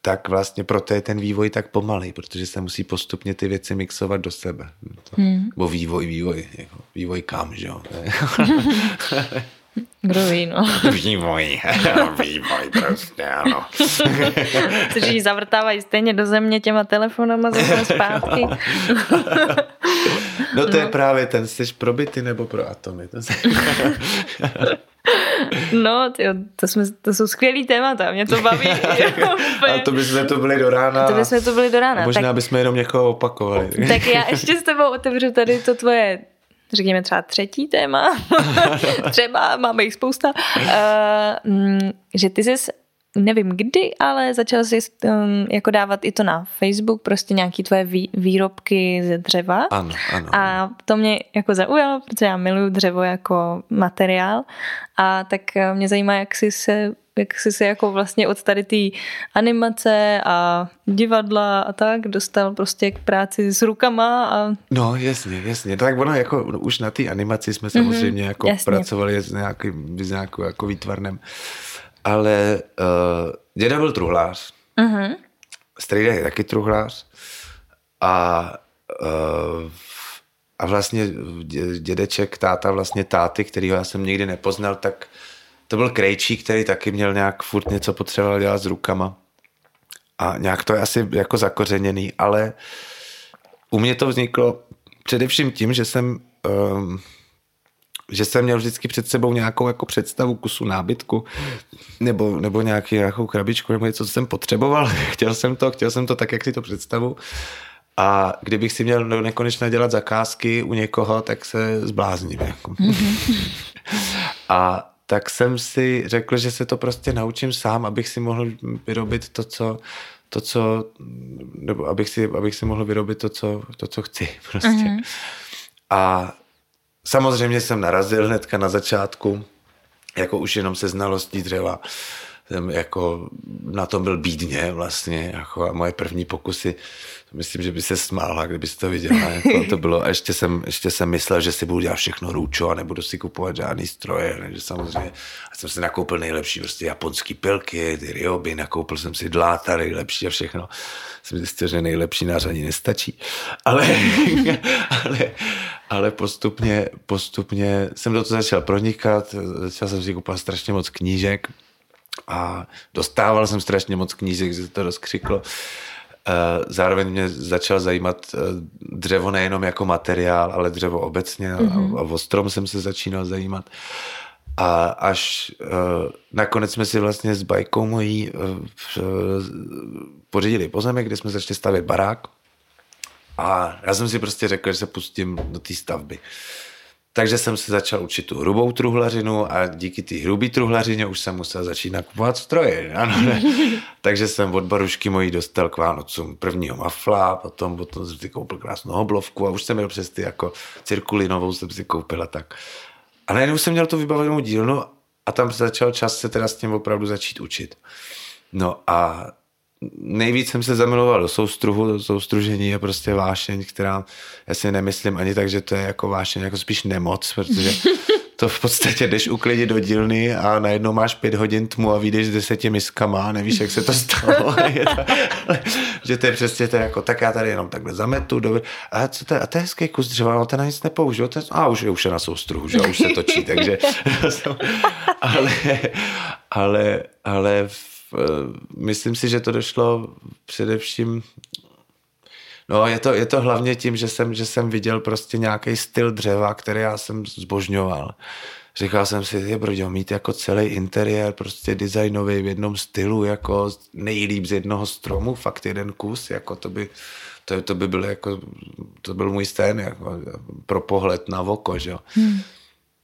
tak vlastně proto je ten vývoj tak pomalý, protože se musí postupně ty věci mixovat do sebe. To, hmm. Bo vývoj, vývoj, jako vývoj kam, že jo? [laughs] Kdo ví, no. Vývoj, [laughs] vývoj prostě, ano. [laughs] Kteří zavrtávají stejně do země těma telefonama zase [laughs] zpátky. no to no. je právě ten, jsi pro byty nebo pro atomy. To se... No, tyjo, to, jsme, to jsou skvělý témata, mě to baví. A to bychom to byli do rána. To bychom to byli do rána. možná tak, bychom jenom někoho opakovali. Tak já ještě s tebou otevřu tady to tvoje řekněme třeba třetí téma, [laughs] třeba máme jich spousta, uh, že ty jsi nevím kdy, ale začal jsi um, jako dávat i to na Facebook, prostě nějaký tvoje vý, výrobky ze dřeva. Ano, ano. A to mě jako zaujalo, protože já miluju dřevo jako materiál. A tak eh, mě zajímá, jak jsi se jak jsi se jako vlastně od tady té animace a divadla a tak dostal prostě k práci s rukama a... No jasně, jasně. Tak ono jako už na té animaci jsme mhm, samozřejmě mm-hmm, jako jasně. pracovali s nějakým, s nějakou jako výtvarnem ale uh, děda byl truhlář. Uh-huh. Strejda je taky truhlář. A, uh, a vlastně dědeček, táta, vlastně táty, kterýho já jsem nikdy nepoznal, tak to byl Krejčí, který taky měl nějak furt něco potřeboval dělat s rukama. A nějak to je asi jako zakořeněný, ale u mě to vzniklo především tím, že jsem um, že jsem měl vždycky před sebou nějakou jako představu kusu nábytku nebo, nebo nějaký, nějakou krabičku nebo něco, co jsem potřeboval. [laughs] chtěl jsem to, chtěl jsem to tak, jak si to představu. A kdybych si měl do nekonečna dělat zakázky u někoho, tak se zblázním. Jako. [laughs] a tak jsem si řekl, že se to prostě naučím sám, abych si mohl vyrobit to, co, to, co nebo abych si, abych si mohl vyrobit to, co, to, co chci. [laughs] Prostě. Uh-huh. A Samozřejmě jsem narazil hnedka na začátku, jako už jenom se znalostí dřeva, jsem jako na tom byl bídně vlastně, jako a moje první pokusy, myslím, že by se smála, kdyby to viděla, jako to bylo, a ještě jsem, ještě jsem myslel, že si budu dělat všechno růčo a nebudu si kupovat žádný stroje, takže samozřejmě, a jsem si nakoupil nejlepší prostě japonský pilky, ty ryoby, nakoupil jsem si dláta nejlepší a všechno, jsem zjistil, že nejlepší nářadí nestačí, ale, [laughs] ale, ale postupně, postupně jsem do toho začal pronikat, začal jsem si kupovat strašně moc knížek a dostával jsem strašně moc knížek, že se to rozkřiklo. Eh, zároveň mě začal zajímat eh, dřevo nejenom jako materiál, ale dřevo obecně mm-hmm. a, o strom jsem se začínal zajímat. A až uh, nakonec jsme si vlastně s bajkou mojí uh, uh, pořídili pozemek, kde jsme začali stavět barák. A já jsem si prostě řekl, že se pustím do té stavby. Takže jsem se začal učit tu hrubou truhlařinu a díky té hrubé truhlařině už jsem musel začít nakupovat stroje. Ano, ne? [laughs] Takže jsem od barušky mojí dostal k Vánocům prvního mafla, potom, potom jsem si koupil krásnou hoblovku a už jsem měl přes ty jako cirkulinovou jsem si koupil a tak. A najednou jsem měl tu vybavenou dílnu a tam začal čas se teda s tím opravdu začít učit. No a nejvíc jsem se zamiloval do soustruhu, do soustružení je prostě vášeň, která já si nemyslím ani tak, že to je jako vášeň, jako spíš nemoc, protože [laughs] to v podstatě jdeš uklidit do dílny a najednou máš pět hodin tmu a vyjdeš s deseti miskama a nevíš, jak se to stalo. [laughs] [laughs] že to je přesně to jako, tak já tady jenom takhle zametu, dobře. A co to je, a to je hezký kus dřeva, no ten na nic nepoužil, ten, a už je, už je na soustruhu, že už se točí, takže ale, ale, ale myslím si, že to došlo především No, je to, je to hlavně tím, že jsem, že jsem viděl prostě nějaký styl dřeva, který já jsem zbožňoval. Říkal jsem si, je brodě, mít jako celý interiér, prostě designový v jednom stylu, jako nejlíp z jednoho stromu, fakt jeden kus, jako to by, to, to by byl jako, to byl můj stén, jako pro pohled na oko, že jo. Hmm.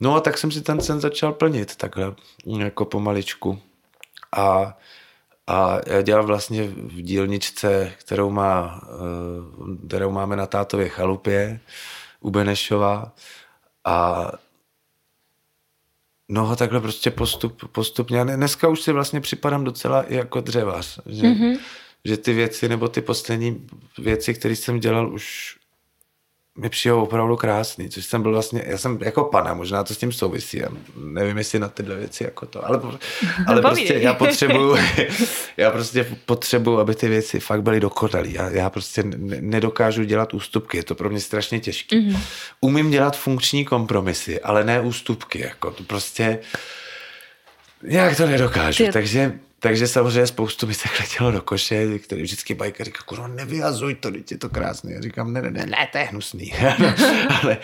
No a tak jsem si ten sen začal plnit takhle, jako pomaličku. A a já dělám vlastně v dílničce, kterou, má, eh, kterou máme na tátově chalupě u Benešova. A no a takhle prostě postup, postupně. A dneska už si vlastně připadám docela i jako dřevař. Že, mm-hmm. že ty věci, nebo ty poslední věci, které jsem dělal už mi přijel opravdu krásný, což jsem byl vlastně, já jsem jako pana, možná to s tím souvisí, já nevím, jestli na tyhle věci jako to, ale, [laughs] ale prostě já potřebuju, [laughs] já prostě potřebuju, aby ty věci fakt byly dokonalý. Já, já prostě nedokážu dělat ústupky, je to pro mě strašně těžké. Mm-hmm. Umím dělat funkční kompromisy, ale ne ústupky, jako to prostě nějak to nedokážu, Ty... takže takže samozřejmě spoustu mi se letělo do koše, který vždycky bajka říká, kurva, nevyhazuj to, teď je to krásný. Já říkám, ne, ne, ne, ne to je hnusný. [laughs] ale,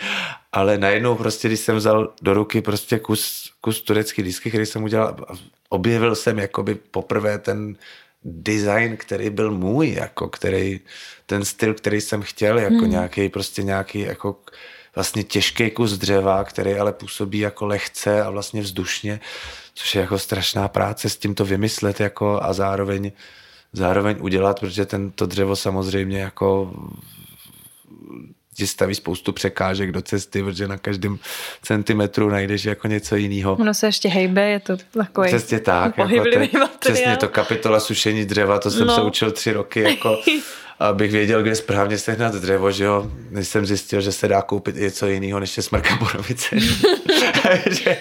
ale najednou prostě, když jsem vzal do ruky prostě kus, kus turecký disky, který jsem udělal, objevil jsem jakoby poprvé ten design, který byl můj, jako který, ten styl, který jsem chtěl, jako hmm. nějaký prostě nějaký jako vlastně těžký kus dřeva, který ale působí jako lehce a vlastně vzdušně což je jako strašná práce s tím to vymyslet jako a zároveň, zároveň udělat, protože tento dřevo samozřejmě jako ti staví spoustu překážek do cesty, protože na každém centimetru najdeš jako něco jiného. Ono se ještě hejbe, je to takový Přesně tak. Jako ten, přesně to kapitola sušení dřeva, to jsem no. se učil tři roky, jako [laughs] abych věděl, kde správně sehnat dřevo, že jo. Než jsem zjistil, že se dá koupit i něco jiného, než je smrka borovice. [laughs] [laughs] že,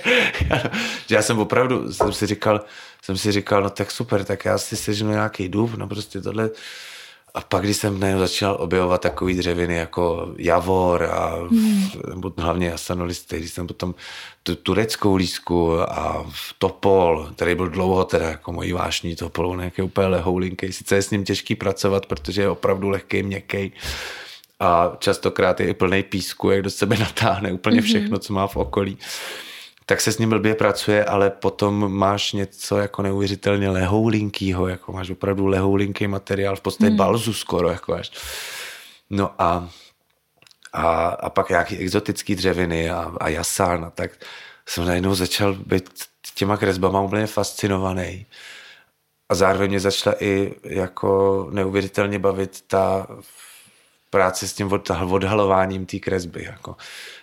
já, že já jsem opravdu, jsem si říkal, jsem si říkal, no tak super, tak já si sežnu nějaký dub, no prostě tohle. A pak, když jsem najednou začal objevovat takové dřeviny jako javor a hmm. nebo hlavně jasanolisty, když jsem potom tu tureckou lísku a topol, který byl dlouho teda jako mojí vášní topol, nějaký úplně lehoulinký. Sice je s ním těžký pracovat, protože je opravdu lehký, měkký a častokrát je i plný písku, jak do sebe natáhne úplně mhm. všechno, co má v okolí tak se s ním blbě pracuje, ale potom máš něco jako neuvěřitelně lehoulinkýho, jako máš opravdu lehoulinký materiál, v podstatě hmm. balzu skoro, jako až. No a, a, a pak nějaký exotický dřeviny a, a jasán a tak jsem najednou začal být těma kresbama úplně fascinovaný. A zároveň mě začala i jako neuvěřitelně bavit ta práce s tím odhalováním té kresby. Jako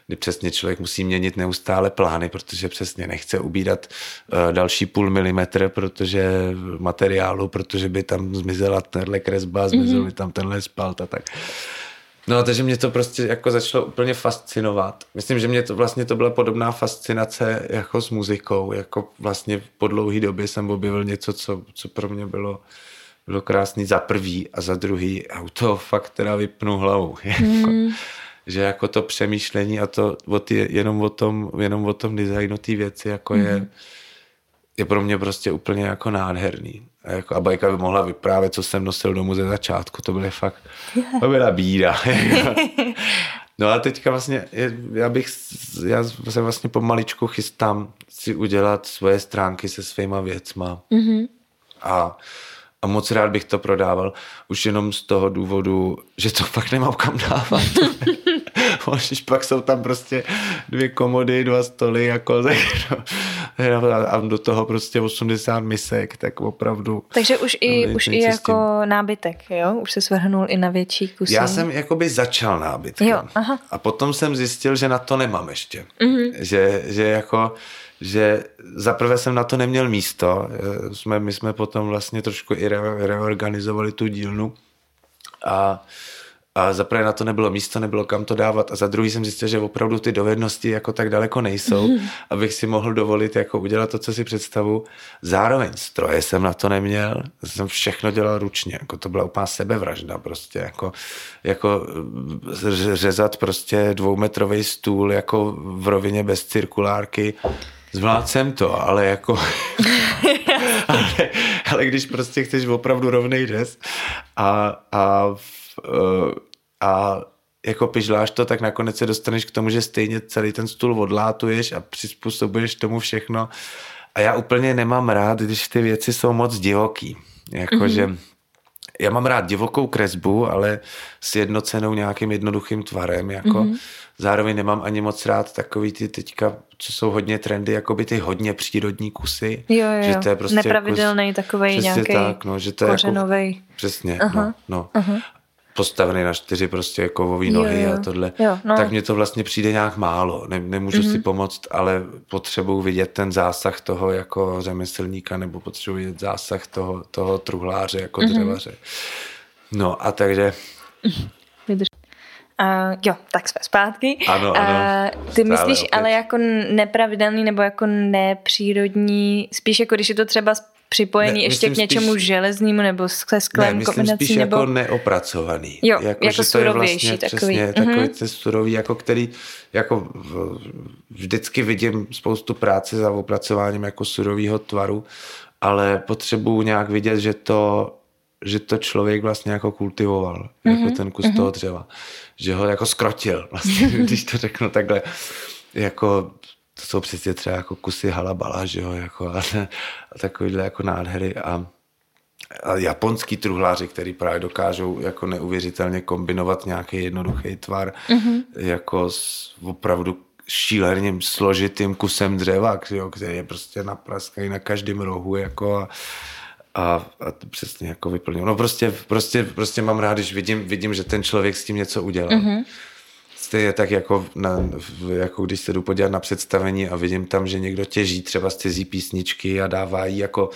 kdy přesně člověk musí měnit neustále plány, protože přesně nechce ubírat uh, další půl milimetr, protože materiálu, protože by tam zmizela tenhle kresba, zmizel mm-hmm. by tam tenhle spalt a tak. No, takže mě to prostě jako začalo úplně fascinovat. Myslím, že mě to vlastně to byla podobná fascinace jako s muzikou, jako vlastně po dlouhé době jsem objevil něco, co, co pro mě bylo bylo krásný za prvý a za druhý a u toho fakt teda vypnu hlavu. [laughs] Mm že jako to přemýšlení a to o ty, jenom, o tom, jenom o tom designu té věci jako mm-hmm. je, mhm. je pro mě prostě úplně jako nádherný. A, jako, a bajka by mohla vyprávět, co jsem nosil domů ze začátku, to bylo fakt, to byla bída. [laughs] [laughs] No a teďka vlastně, já bych, já se vlastně pomaličku chystám si udělat svoje stránky se svýma věcma. Mm-hmm. A, a moc rád bych to prodával, už jenom z toho důvodu, že to [laughs] fakt nemám kam dávat. [laughs] Když pak jsou tam prostě dvě komody, dva stoly jako, [laughs] a do toho prostě 80 misek, tak opravdu. Takže už i, už i jako nábytek, jo? Už se svrhnul i na větší kusy. Já jsem jakoby začal nábytkem. Jo, aha. A potom jsem zjistil, že na to nemám ještě. Mm-hmm. Že, že jako že zaprvé jsem na to neměl místo. Jsme, my jsme potom vlastně trošku i re, reorganizovali tu dílnu a a za prvé na to nebylo místo, nebylo kam to dávat a za druhý jsem zjistil, že opravdu ty dovednosti jako tak daleko nejsou, mm. [laughs] abych si mohl dovolit jako udělat to, co si představu. Zároveň stroje jsem na to neměl, jsem všechno dělal ručně, jako to byla úplná sebevražda prostě, jako, jako řezat prostě dvoumetrový stůl jako v rovině bez cirkulárky, zvládl jsem to, ale jako [laughs] ale, ale když prostě chceš opravdu rovnej des a, a Eh, a jako pižláš to, tak nakonec se dostaneš k tomu, že stejně celý ten stůl odlátuješ a přizpůsobuješ tomu všechno. A já úplně nemám rád, když ty věci jsou moc divoký. Jakože mm-hmm. já mám rád divokou kresbu, ale s jednocenou nějakým jednoduchým tvarem. Jako mm-hmm. Zároveň nemám ani moc rád takový ty teďka, co jsou hodně trendy, jako by ty hodně přírodní kusy. Jo, jo, že to je prostě Nepravidelný kus, takovej nějaký tak, no, že to kořenovej. Jako, přesně, Aha. no, no. Aha postavený na čtyři prostě kovové nohy jo, jo. a tohle, jo, no. tak mně to vlastně přijde nějak málo. Ne, nemůžu mm-hmm. si pomoct, ale potřebuji vidět ten zásah toho jako řemeslníka nebo potřebuji vidět zásah toho, toho truhláře jako mm-hmm. dřevaře. No a takže... Vydrž. Uh, jo, tak jsme zpátky. Ano, ano. Uh, ty myslíš opět. ale jako nepravidelný nebo jako nepřírodní, spíš jako když je to třeba připojený ne, ještě k něčemu spíš, železnému nebo se sklem ne, kombinací? spíš nebo... jako neopracovaný. Jo, jako, jako surovější vlastně takový. Přesně, mm-hmm. takový ten surový, jako který jako vždycky vidím spoustu práce za opracováním jako surového tvaru, ale potřebuju nějak vidět, že to že to člověk vlastně jako kultivoval, mm-hmm. jako mhm, ten kus mm-hmm. toho dřeva. Že ho jako skrotil, vlastně, [laughs] když to řeknu takhle. Jako to jsou přesně třeba jako kusy halabala, že jo, jako a, a takovýhle jako nádhery a, a japonský truhláři, který právě dokážou jako neuvěřitelně kombinovat nějaký jednoduchý tvar mm-hmm. jako s opravdu šíleným složitým kusem dřeva, jo, který je prostě napraskaný na každém rohu jako a, a, a to přesně jako vyplnil. No prostě, prostě, prostě mám rád, když vidím, vidím, že ten člověk s tím něco udělal. Mm-hmm je tak jako, na, jako když se jdu podívat na představení a vidím tam, že někdo těží třeba z cizí písničky a dává ji jako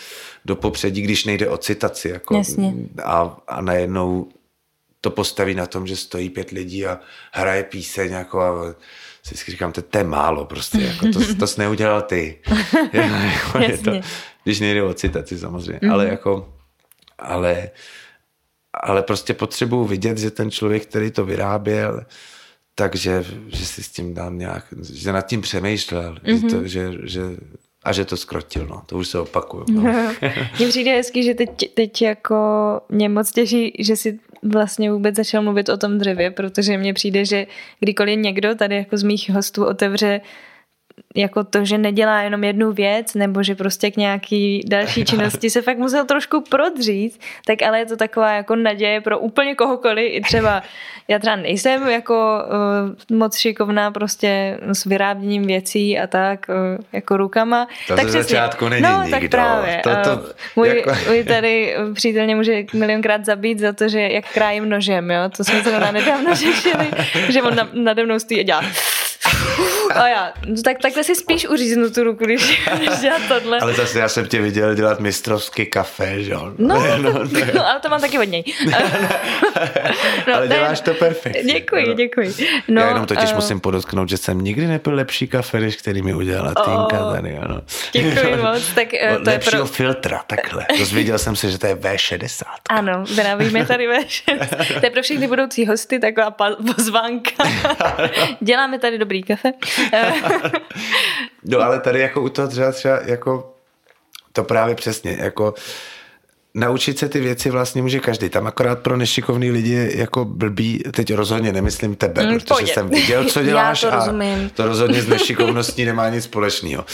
do popředí, když nejde o citaci. Jako, Jasně. A, a najednou to postaví na tom, že stojí pět lidí a hraje píseň jako a si říkám, to, to je málo prostě, jako to, to jsi neudělal ty. jako, [laughs] [laughs] je to, když nejde o citaci samozřejmě, mm-hmm. ale jako, ale, ale prostě potřebuju vidět, že ten člověk, který to vyráběl, takže že si s tím dám nějak, že nad tím přemýšlel, mm-hmm. že, to, mhm. že, že a že to skrotil, no, to už se opakuje. No. Mně přijde hezky, že teď, teď jako mě moc těší, že si vlastně vůbec začal mluvit o tom dřevě, protože mně přijde, že kdykoliv někdo tady jako z mých hostů otevře jako to, že nedělá jenom jednu věc, nebo že prostě k nějaký další [laughs] činnosti se fakt musel trošku prodřít, tak ale je to taková jako naděje pro úplně kohokoliv, i třeba já třeba nejsem jako uh, moc šikovná prostě s vyráběním věcí a tak, uh, jako rukama. To tak ze začátku není No, nikdo. tak právě. To, to, uh, můj, jako... [laughs] můj tady přítel mě může milionkrát zabít za to, že jak krájím nožem, jo, to jsme se nedávno [laughs] řešili, že on nade mnou stojí a dělá [laughs] a já, no tak takhle si spíš uříznu tu ruku, když, [laughs] když dělat tohle. Ale zase já jsem tě viděl dělat mistrovský kafe, že jo? No, [laughs] no, no, no, ale to mám taky od něj. no, ale děláš to perfektně. Děkuji, no. děkuji. No, já jenom totiž uh, musím podotknout, že jsem nikdy nepil lepší kafe, než který mi udělala Týnka oh, tady, ano. Děkuji moc. Tak, uh, to Lepšího je pro... filtra, takhle. Dozvěděl jsem se, že to je V60. Ano, vyrábíme tady V60. to je pro všechny budoucí hosty taková pozvánka. Děláme tady dobrý kafe. [laughs] no ale tady jako u toho třeba, třeba jako to právě přesně, jako naučit se ty věci vlastně může každý. Tam akorát pro nešikovný lidi je jako blbý, teď rozhodně nemyslím tebe, mm, protože pojde. jsem viděl, co děláš [laughs] Já to a rozumím. to rozhodně s nešikovností nemá nic společného.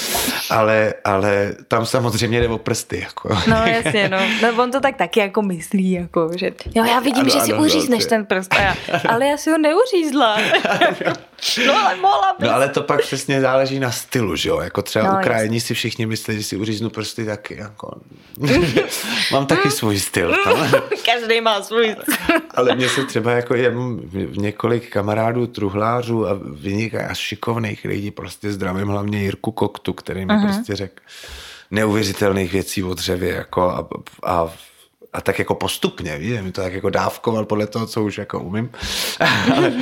Ale, ale tam samozřejmě jde o prsty. Jako. No jasně, no. no. on to tak taky jako myslí, jako, že jo, já vidím, ano, že si ano, uřízneš no, ten prst, já, ale já si ho neuřízla. [laughs] no ale mohla bys. No ale to pak přesně záleží na stylu, že jo, jako třeba no, Ukrajini si všichni myslí, že si uříznu prsty taky, jako. Mám [laughs] taky svůj styl. [laughs] Každý má svůj styl. Ale mně se třeba jako je několik kamarádů, truhlářů a vyniká a šikovných lidí, prostě zdravím hlavně Jirku Koktu, který mi uh-huh. prostě řekl neuvěřitelných věcí o dřevě jako a, a a tak jako postupně, víš, mi to tak jako dávkoval podle toho, co už jako umím. [laughs] ale,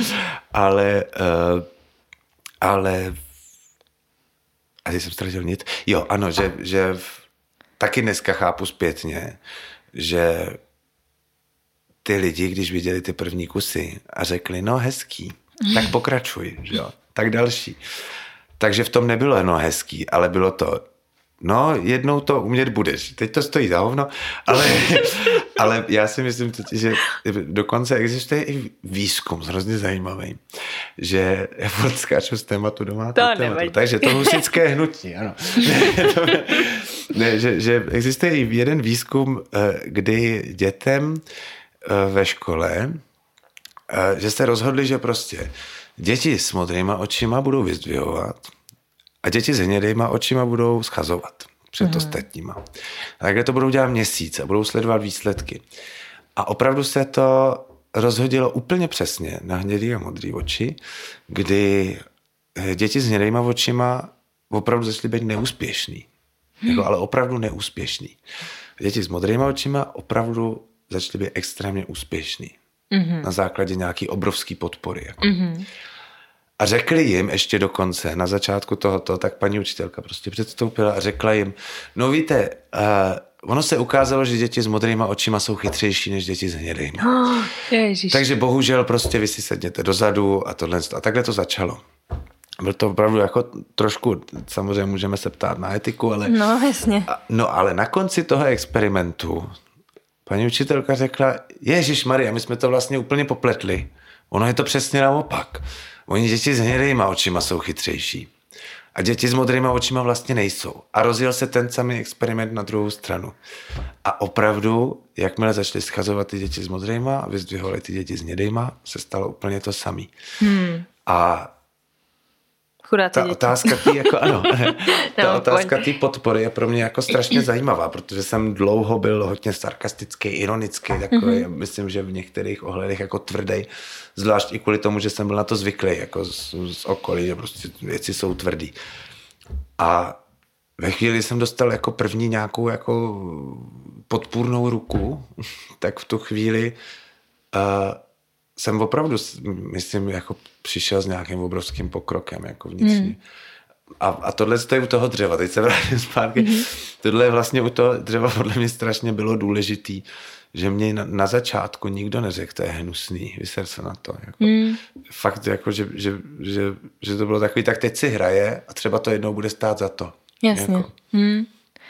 ale, uh, ale a jsem ztratil nic. Jo, ano, že, že taky dneska chápu zpětně, že ty lidi, když viděli ty první kusy a řekli, no hezký, tak pokračuj, že jo, tak další. Takže v tom nebylo no hezký, ale bylo to, no jednou to umět budeš. Teď to stojí za hovno, ale, [laughs] ale já si myslím, že dokonce existuje i výzkum hrozně zajímavý, že já skáču z tématu doma. To tématu. Takže to husické [laughs] hnutí, ano. [laughs] ne, že, že existuje i jeden výzkum, eh, kdy dětem eh, ve škole, eh, že se rozhodli, že prostě děti s modrýma očima budou vyzdvihovat a děti s hnědýma očima budou schazovat před mm. ostatníma. A takhle to budou dělat měsíc a budou sledovat výsledky. A opravdu se to rozhodilo úplně přesně na hnědý a modrý oči, kdy děti s hnědýma očima opravdu začaly být neúspěšný. Jako, ale opravdu neúspěšný. Děti s modrýma očima opravdu začaly být extrémně úspěšný. Mm-hmm. Na základě nějaký obrovský podpory. Jako. Mm-hmm. A řekli jim ještě dokonce, na začátku tohoto, tak paní učitelka prostě předstoupila a řekla jim, no víte, uh, ono se ukázalo, že děti s modrýma očima jsou chytřejší než děti s hnědýma. [gasps] Oh, Takže bohužel prostě vy si sedněte dozadu a tohle. A takhle to začalo. Byl to opravdu jako trošku, samozřejmě můžeme se ptát na etiku, ale... No, jasně. No, ale na konci toho experimentu paní učitelka řekla, Ježíš Maria, my jsme to vlastně úplně popletli. Ono je to přesně naopak. Oni děti s hnědýma očima jsou chytřejší. A děti s modrýma očima vlastně nejsou. A rozjel se ten samý experiment na druhou stranu. A opravdu, jakmile začaly schazovat ty děti s modrýma a vyzdvihovali ty děti s hnědýma, se stalo úplně to samý. Hmm. A Chudáci ta děti. otázka tý, jako ano, [laughs] ta no, otázka té podpory je pro mě jako strašně [clears throat] zajímavá, protože jsem dlouho byl hodně sarkastický, ironický, takový, mm-hmm. myslím, že v některých ohledech jako tvrdý, zvlášť i kvůli tomu, že jsem byl na to zvyklý, jako z, z okolí, že prostě věci jsou tvrdý. A ve chvíli jsem dostal jako první nějakou jako podpůrnou ruku, [laughs] tak v tu chvíli uh, jsem opravdu, myslím, jako přišel s nějakým obrovským pokrokem jako vnitřně. Mm. A, a tohle je u toho dřeva, teď se vrátím zpátky. Mm-hmm. Tohle vlastně u toho dřeva podle mě strašně bylo důležitý, že mě na, na začátku nikdo neřekl, to je hnusný, vyser se na to. Jako, mm. Fakt, jako, že, že, že, že, to bylo takový, tak teď si hraje a třeba to jednou bude stát za to. Jasně. Jako. Mm.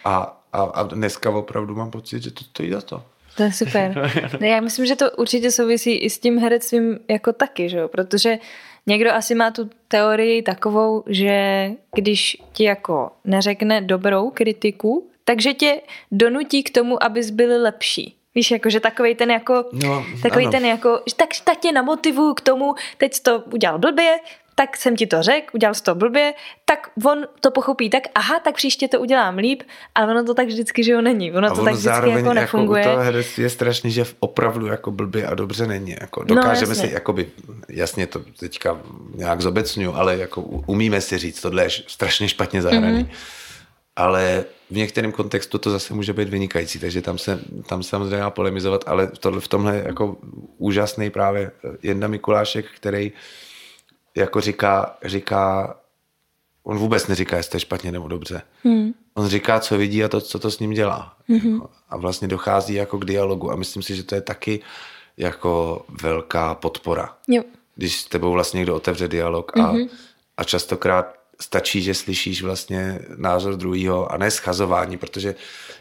A, a, a dneska opravdu mám pocit, že to stojí za to. To je super. [laughs] Já myslím, že to určitě souvisí i s tím herectvím jako taky, že jo? protože někdo asi má tu teorii takovou, že když ti jako neřekne dobrou kritiku, takže tě donutí k tomu, abys byl lepší. Víš, jako, že takový ten jako, no, takový ano. ten jako, tak, tak tě namotivuju k tomu, teď to udělal blbě, tak jsem ti to řekl, udělal jsi to blbě, tak on to pochopí tak, aha, tak příště to udělám líp, ale ono to tak vždycky, že jo, není. Ono a to tak vždycky jako nefunguje. Jako u toho je strašný, že opravdu jako blbě a dobře není. Jako dokážeme no, si, jakoby, jasně to teďka nějak zobecňuju, ale jako umíme si říct, tohle je strašně špatně zahraný. Mm-hmm. Ale v některém kontextu to zase může být vynikající, takže tam se, tam se samozřejmě dá polemizovat, ale tohle, v tomhle jako úžasný právě Jenda Mikulášek, který jako říká, říká, on vůbec neříká, jestli to je špatně nebo dobře. Hmm. On říká, co vidí a to, co to s ním dělá. Hmm. Jako, a vlastně dochází jako k dialogu a myslím si, že to je taky jako velká podpora. Jo. Když s tebou vlastně někdo otevře dialog a, hmm. a častokrát stačí, že slyšíš vlastně názor druhého a ne schazování, protože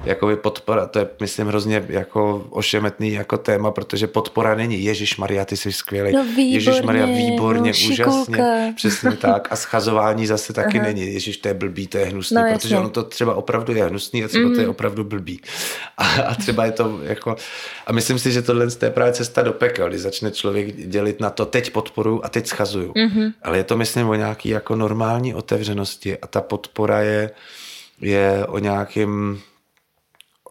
jakoby podpora, to je myslím hrozně jako ošemetný jako téma, protože podpora není Ježíš Maria, ty jsi skvělý. No výborně, Ježíš Maria, výborně, no, úžasně. šikulka. Přesně tak. A schazování zase taky Aha. není. Ježíš, to je blbý, to je hnusný, No, protože jasně. ono to třeba opravdu je hnusný a třeba to je opravdu blbý. A, a třeba je to jako... A myslím si, že tohle je právě cesta do pekel, kdy začne člověk dělit na to, teď podporu a teď schazuju. Ale je to, myslím, o nějaký jako normální otevřenosti a ta podpora je, je o nějakým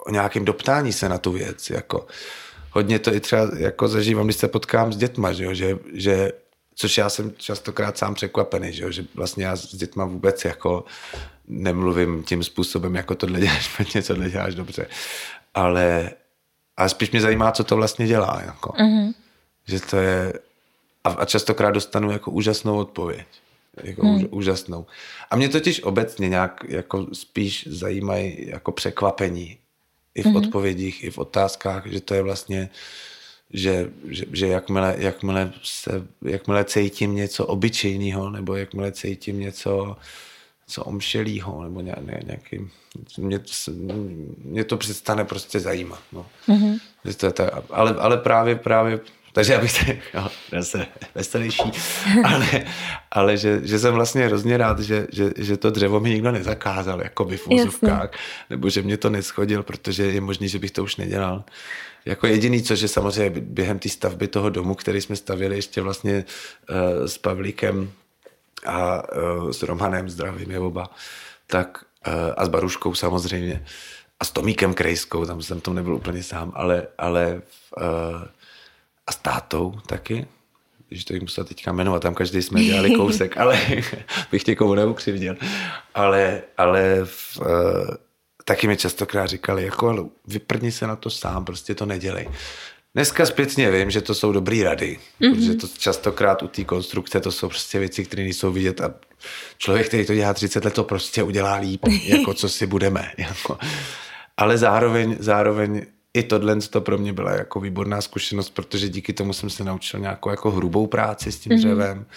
o nějakém doptání se na tu věc. Jako. Hodně to i třeba jako zažívám, když se potkám s dětma, že, jo, že, že což já jsem častokrát sám překvapený, že, jo, že vlastně já s dětma vůbec jako nemluvím tím způsobem, jako tohle děláš [laughs] špatně, tohle děláš dobře. Ale, ale spíš mě zajímá, co to vlastně dělá. Jako. Mm-hmm. Že to je... A, a častokrát dostanu jako úžasnou odpověď. Jako mm. úžasnou. A mě totiž obecně nějak jako spíš zajímají jako překvapení i v mm-hmm. odpovědích, i v otázkách, že to je vlastně, že, že, že jakmile, jakmile, se, jakmile cítím něco obyčejného, nebo jakmile cítím něco, co omšelýho, nebo ně, ne, nějaký, mě, mě to přestane prostě zajímat. No. Mm-hmm. To je ta, ale, ale právě, právě takže abych se, [laughs] jo, zase veselější, [laughs] ale, ale že, že, jsem vlastně hrozně rád, že, že, že to dřevo mi nikdo nezakázal, jako by v úzovkách, nebo že mě to neschodil, protože je možný, že bych to už nedělal. Jako jediný, což je samozřejmě během té stavby toho domu, který jsme stavili ještě vlastně uh, s Pavlíkem a uh, s Romanem, zdravím je oba, tak uh, a s Baruškou samozřejmě a s Tomíkem Krejskou, tam jsem to nebyl úplně sám, ale, ale uh, a s tátou taky, když to jim musel teďka jmenovat, tam každý jsme dělali [laughs] kousek, ale [laughs] bych někomu neukřivděl. Ale, ale v, uh, taky mi častokrát říkali, jako ale vyprdni se na to sám, prostě to nedělej. Dneska zpětně vím, že to jsou dobrý rady, mm-hmm. protože to častokrát u té konstrukce to jsou prostě věci, které nejsou vidět a člověk, který to dělá 30 let, to prostě udělá líp, [laughs] jako co si budeme. Jako. Ale zároveň, zároveň i tohle to pro mě byla jako výborná zkušenost, protože díky tomu jsem se naučil nějakou jako hrubou práci s tím dřevem. Mm-hmm.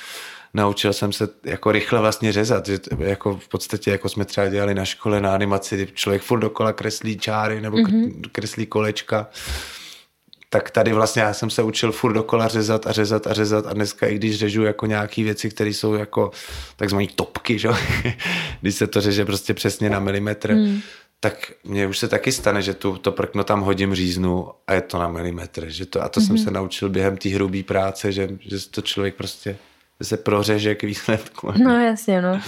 Naučil jsem se jako rychle vlastně řezat, že jako v podstatě jako jsme třeba dělali na škole na animaci, kdy člověk furt dokola kreslí čáry nebo mm-hmm. kreslí kolečka. Tak tady vlastně já jsem se učil furt dokola řezat a řezat a řezat a dneska i když řežu jako nějaký věci, které jsou jako takzvané topky, že? [laughs] když se to řeže prostě přesně na milimetr, mm tak mně už se taky stane, že tu, to prkno tam hodím říznu a je to na milimetr. Že to, a to mm-hmm. jsem se naučil během té hrubé práce, že, že to člověk prostě se prořeže k výsledku. No jasně, no.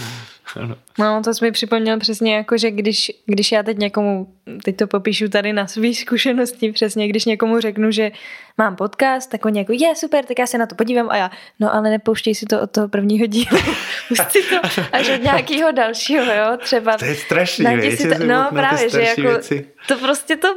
Ano. No, to jsi mi připomněl přesně jako, že když, když já teď někomu, teď to popíšu tady na svý zkušenosti, přesně když někomu řeknu, že mám podcast, tak oni jako, je super, tak já se na to podívám a já, no ale nepouštěj si to od toho prvního dílu, [laughs] pusti to až od nějakého dalšího, jo, třeba. To je strašný, si to, no právě, že jako, věci. to prostě to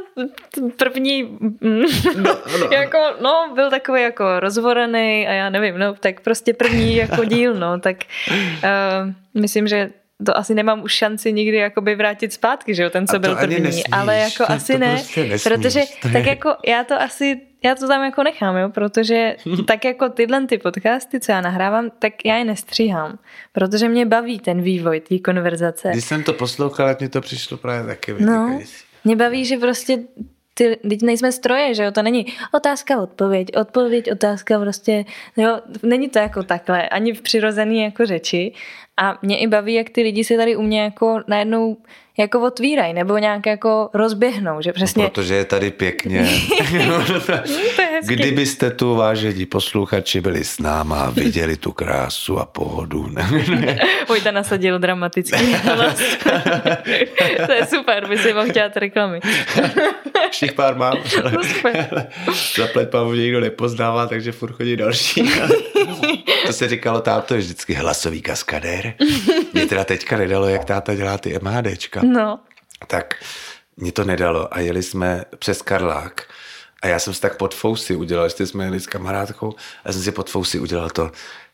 první, no, [laughs] no. jako, no, byl takový jako rozvorený a já nevím, no, tak prostě první jako díl, no, tak uh, myslím, že to asi nemám už šanci nikdy jakoby vrátit zpátky, že jo, ten, co byl první, nesmíš, ale jako asi ne, prostě nesmíš, protože tak jako já to asi, já to tam jako nechám, jo, protože [laughs] tak jako tyhle ty podcasty, co já nahrávám, tak já je nestříhám, protože mě baví ten vývoj té konverzace. Když jsem to poslouchal, tak mě to přišlo právě taky. No, mě baví, že prostě ty, teď nejsme stroje, že jo, to není otázka, odpověď, odpověď, otázka, prostě, jo, není to jako takhle, ani v přirozený jako řeči a mě i baví, jak ty lidi se tady u mě jako najednou jako otvírají, nebo nějak jako rozběhnou, že přesně... No, protože je tady pěkně. [laughs] [laughs] Kdybyste tu, vážení posluchači, byli s náma a viděli tu krásu a pohodu. [laughs] Vojta nasadil dramatický hlas. to je super, by si mohl dělat reklamy. Všich pár mám. No super. Zaplet pámu někdo nepoznává, takže furt chodí další. to se říkalo, táto je vždycky hlasový kaskadér. [laughs] Mě teda teďka nedalo, jak táta dělá ty MHDčka. No. Tak mě to nedalo a jeli jsme přes Karlák a já jsem si tak pod fousy udělal, že jsme jeli s kamarádkou a jsem si pod fousy udělal to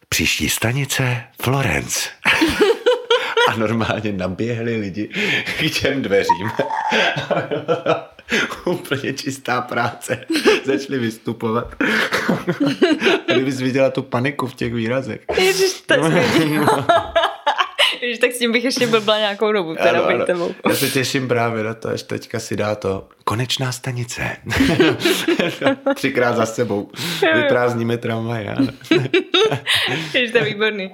příští stanice Florence. [laughs] a normálně naběhli lidi k těm dveřím. [laughs] Úplně čistá práce. Začali vystupovat. a kdybys viděla tu paniku v těch výrazech. Ježiš, to je Jež, tak s tím bych ještě byla nějakou dobu, teda ano, ano. Já se těším právě na to, až teďka si dá to konečná stanice. [laughs] Třikrát za sebou. Vyprázdníme tramvaj. [laughs] Jež, to je výborný.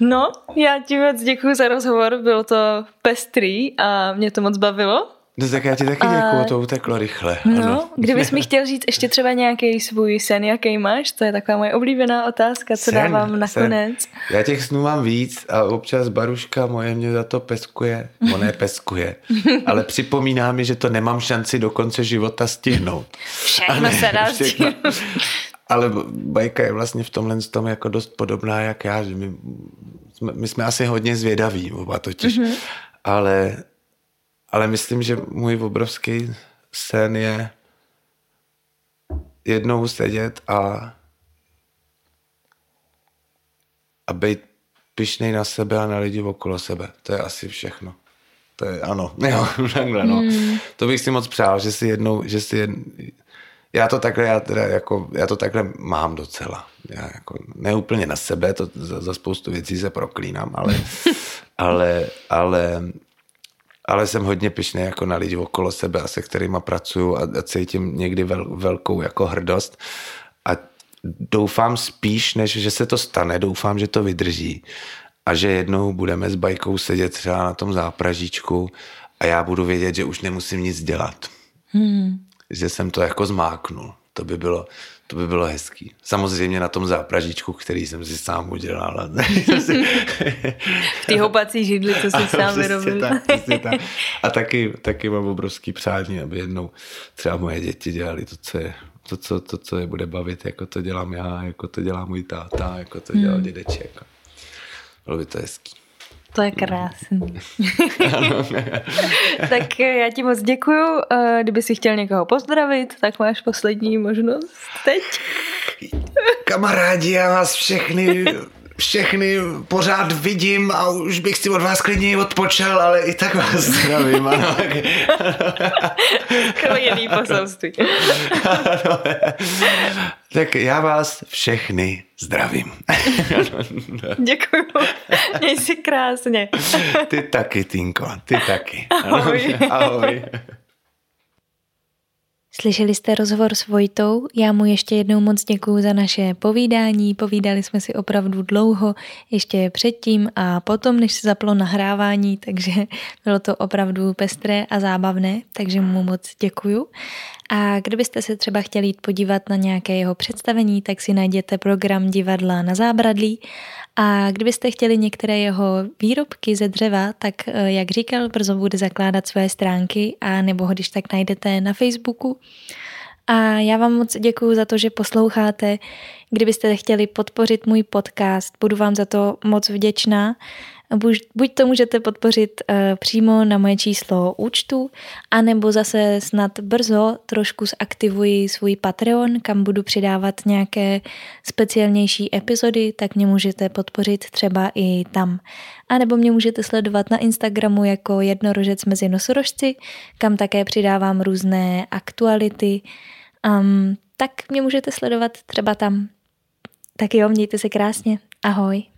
No, já ti moc děkuji za rozhovor, bylo to pestrý a mě to moc bavilo. No tak já ti taky děkuju, a... to uteklo rychle. No, ano. kdybys mi chtěl říct ještě třeba nějaký svůj sen, jaký máš, to je taková moje oblíbená otázka, co sen, dávám nakonec. Sen. Já těch snů mám víc a občas Baruška moje mě za to peskuje, ona peskuje, [laughs] ale připomíná mi, že to nemám šanci do konce života stihnout. Všechno ne, se dá [laughs] Ale bajka je vlastně v tomhle tom jako dost podobná jak já, že my, jsme, my jsme asi hodně zvědaví oba totiž, mm-hmm. ale ale myslím, že můj obrovský sen je jednou sedět a a být pišnej na sebe a na lidi okolo sebe. To je asi všechno. To je, ano, [laughs] jo, takhle, no. Hmm. To bych si moc přál, že si jednou, že si jed... já to takhle, já teda jako, já to takhle mám docela. Já jako, ne úplně na sebe, to za, za spoustu věcí se proklínám, ale, [laughs] ale, ale ale jsem hodně pišný jako na lidi okolo sebe a se kterými pracuju a, a cítím někdy vel, velkou jako hrdost a doufám spíš, než že se to stane, doufám, že to vydrží a že jednou budeme s bajkou sedět třeba na tom zápražíčku a já budu vědět, že už nemusím nic dělat. Hmm. Že jsem to jako zmáknul. To by bylo, to by bylo hezký. Samozřejmě na tom zápražičku, který jsem si sám udělal. [laughs] v té houpací židli, co si sám vyrobil. Tak, tak. A taky, taky mám obrovský přání, aby jednou třeba moje děti dělali to, co je to, co, to, co je bude bavit, jako to dělám já, jako to dělá můj táta, jako to dělal hmm. dědeček. Bylo by to hezký. To je krásný. [laughs] tak já ti moc děkuju. Kdyby si chtěl někoho pozdravit, tak máš poslední možnost teď. Kamarádi, já vás všechny všechny pořád vidím a už bych si od vás klidně odpočal, ale i tak vás zdravím. Ano. [laughs] Skvělý poselství. tak já vás všechny zdravím. Děkuju. Měj si krásně. ty taky, Tinko, ty taky. Ahoj. Ahoj. Slyšeli jste rozhovor s Vojtou, já mu ještě jednou moc děkuju za naše povídání, povídali jsme si opravdu dlouho, ještě předtím a potom, než se zaplo nahrávání, takže bylo to opravdu pestré a zábavné, takže mu moc děkuju. A kdybyste se třeba chtěli jít podívat na nějaké jeho představení, tak si najděte program divadla na zábradlí a kdybyste chtěli některé jeho výrobky ze dřeva, tak eh, jak říkal, brzo bude zakládat své stránky a nebo ho když tak najdete na Facebooku. A já vám moc děkuji za to, že posloucháte. Kdybyste chtěli podpořit můj podcast, budu vám za to moc vděčná. Buď, buď to můžete podpořit uh, přímo na moje číslo účtu, anebo zase snad brzo trošku zaktivuji svůj Patreon, kam budu přidávat nějaké speciálnější epizody, tak mě můžete podpořit třeba i tam. A nebo mě můžete sledovat na Instagramu jako jednorožec mezi nosorožci, kam také přidávám různé aktuality. Um, tak mě můžete sledovat třeba tam. Tak jo, mějte se krásně. Ahoj.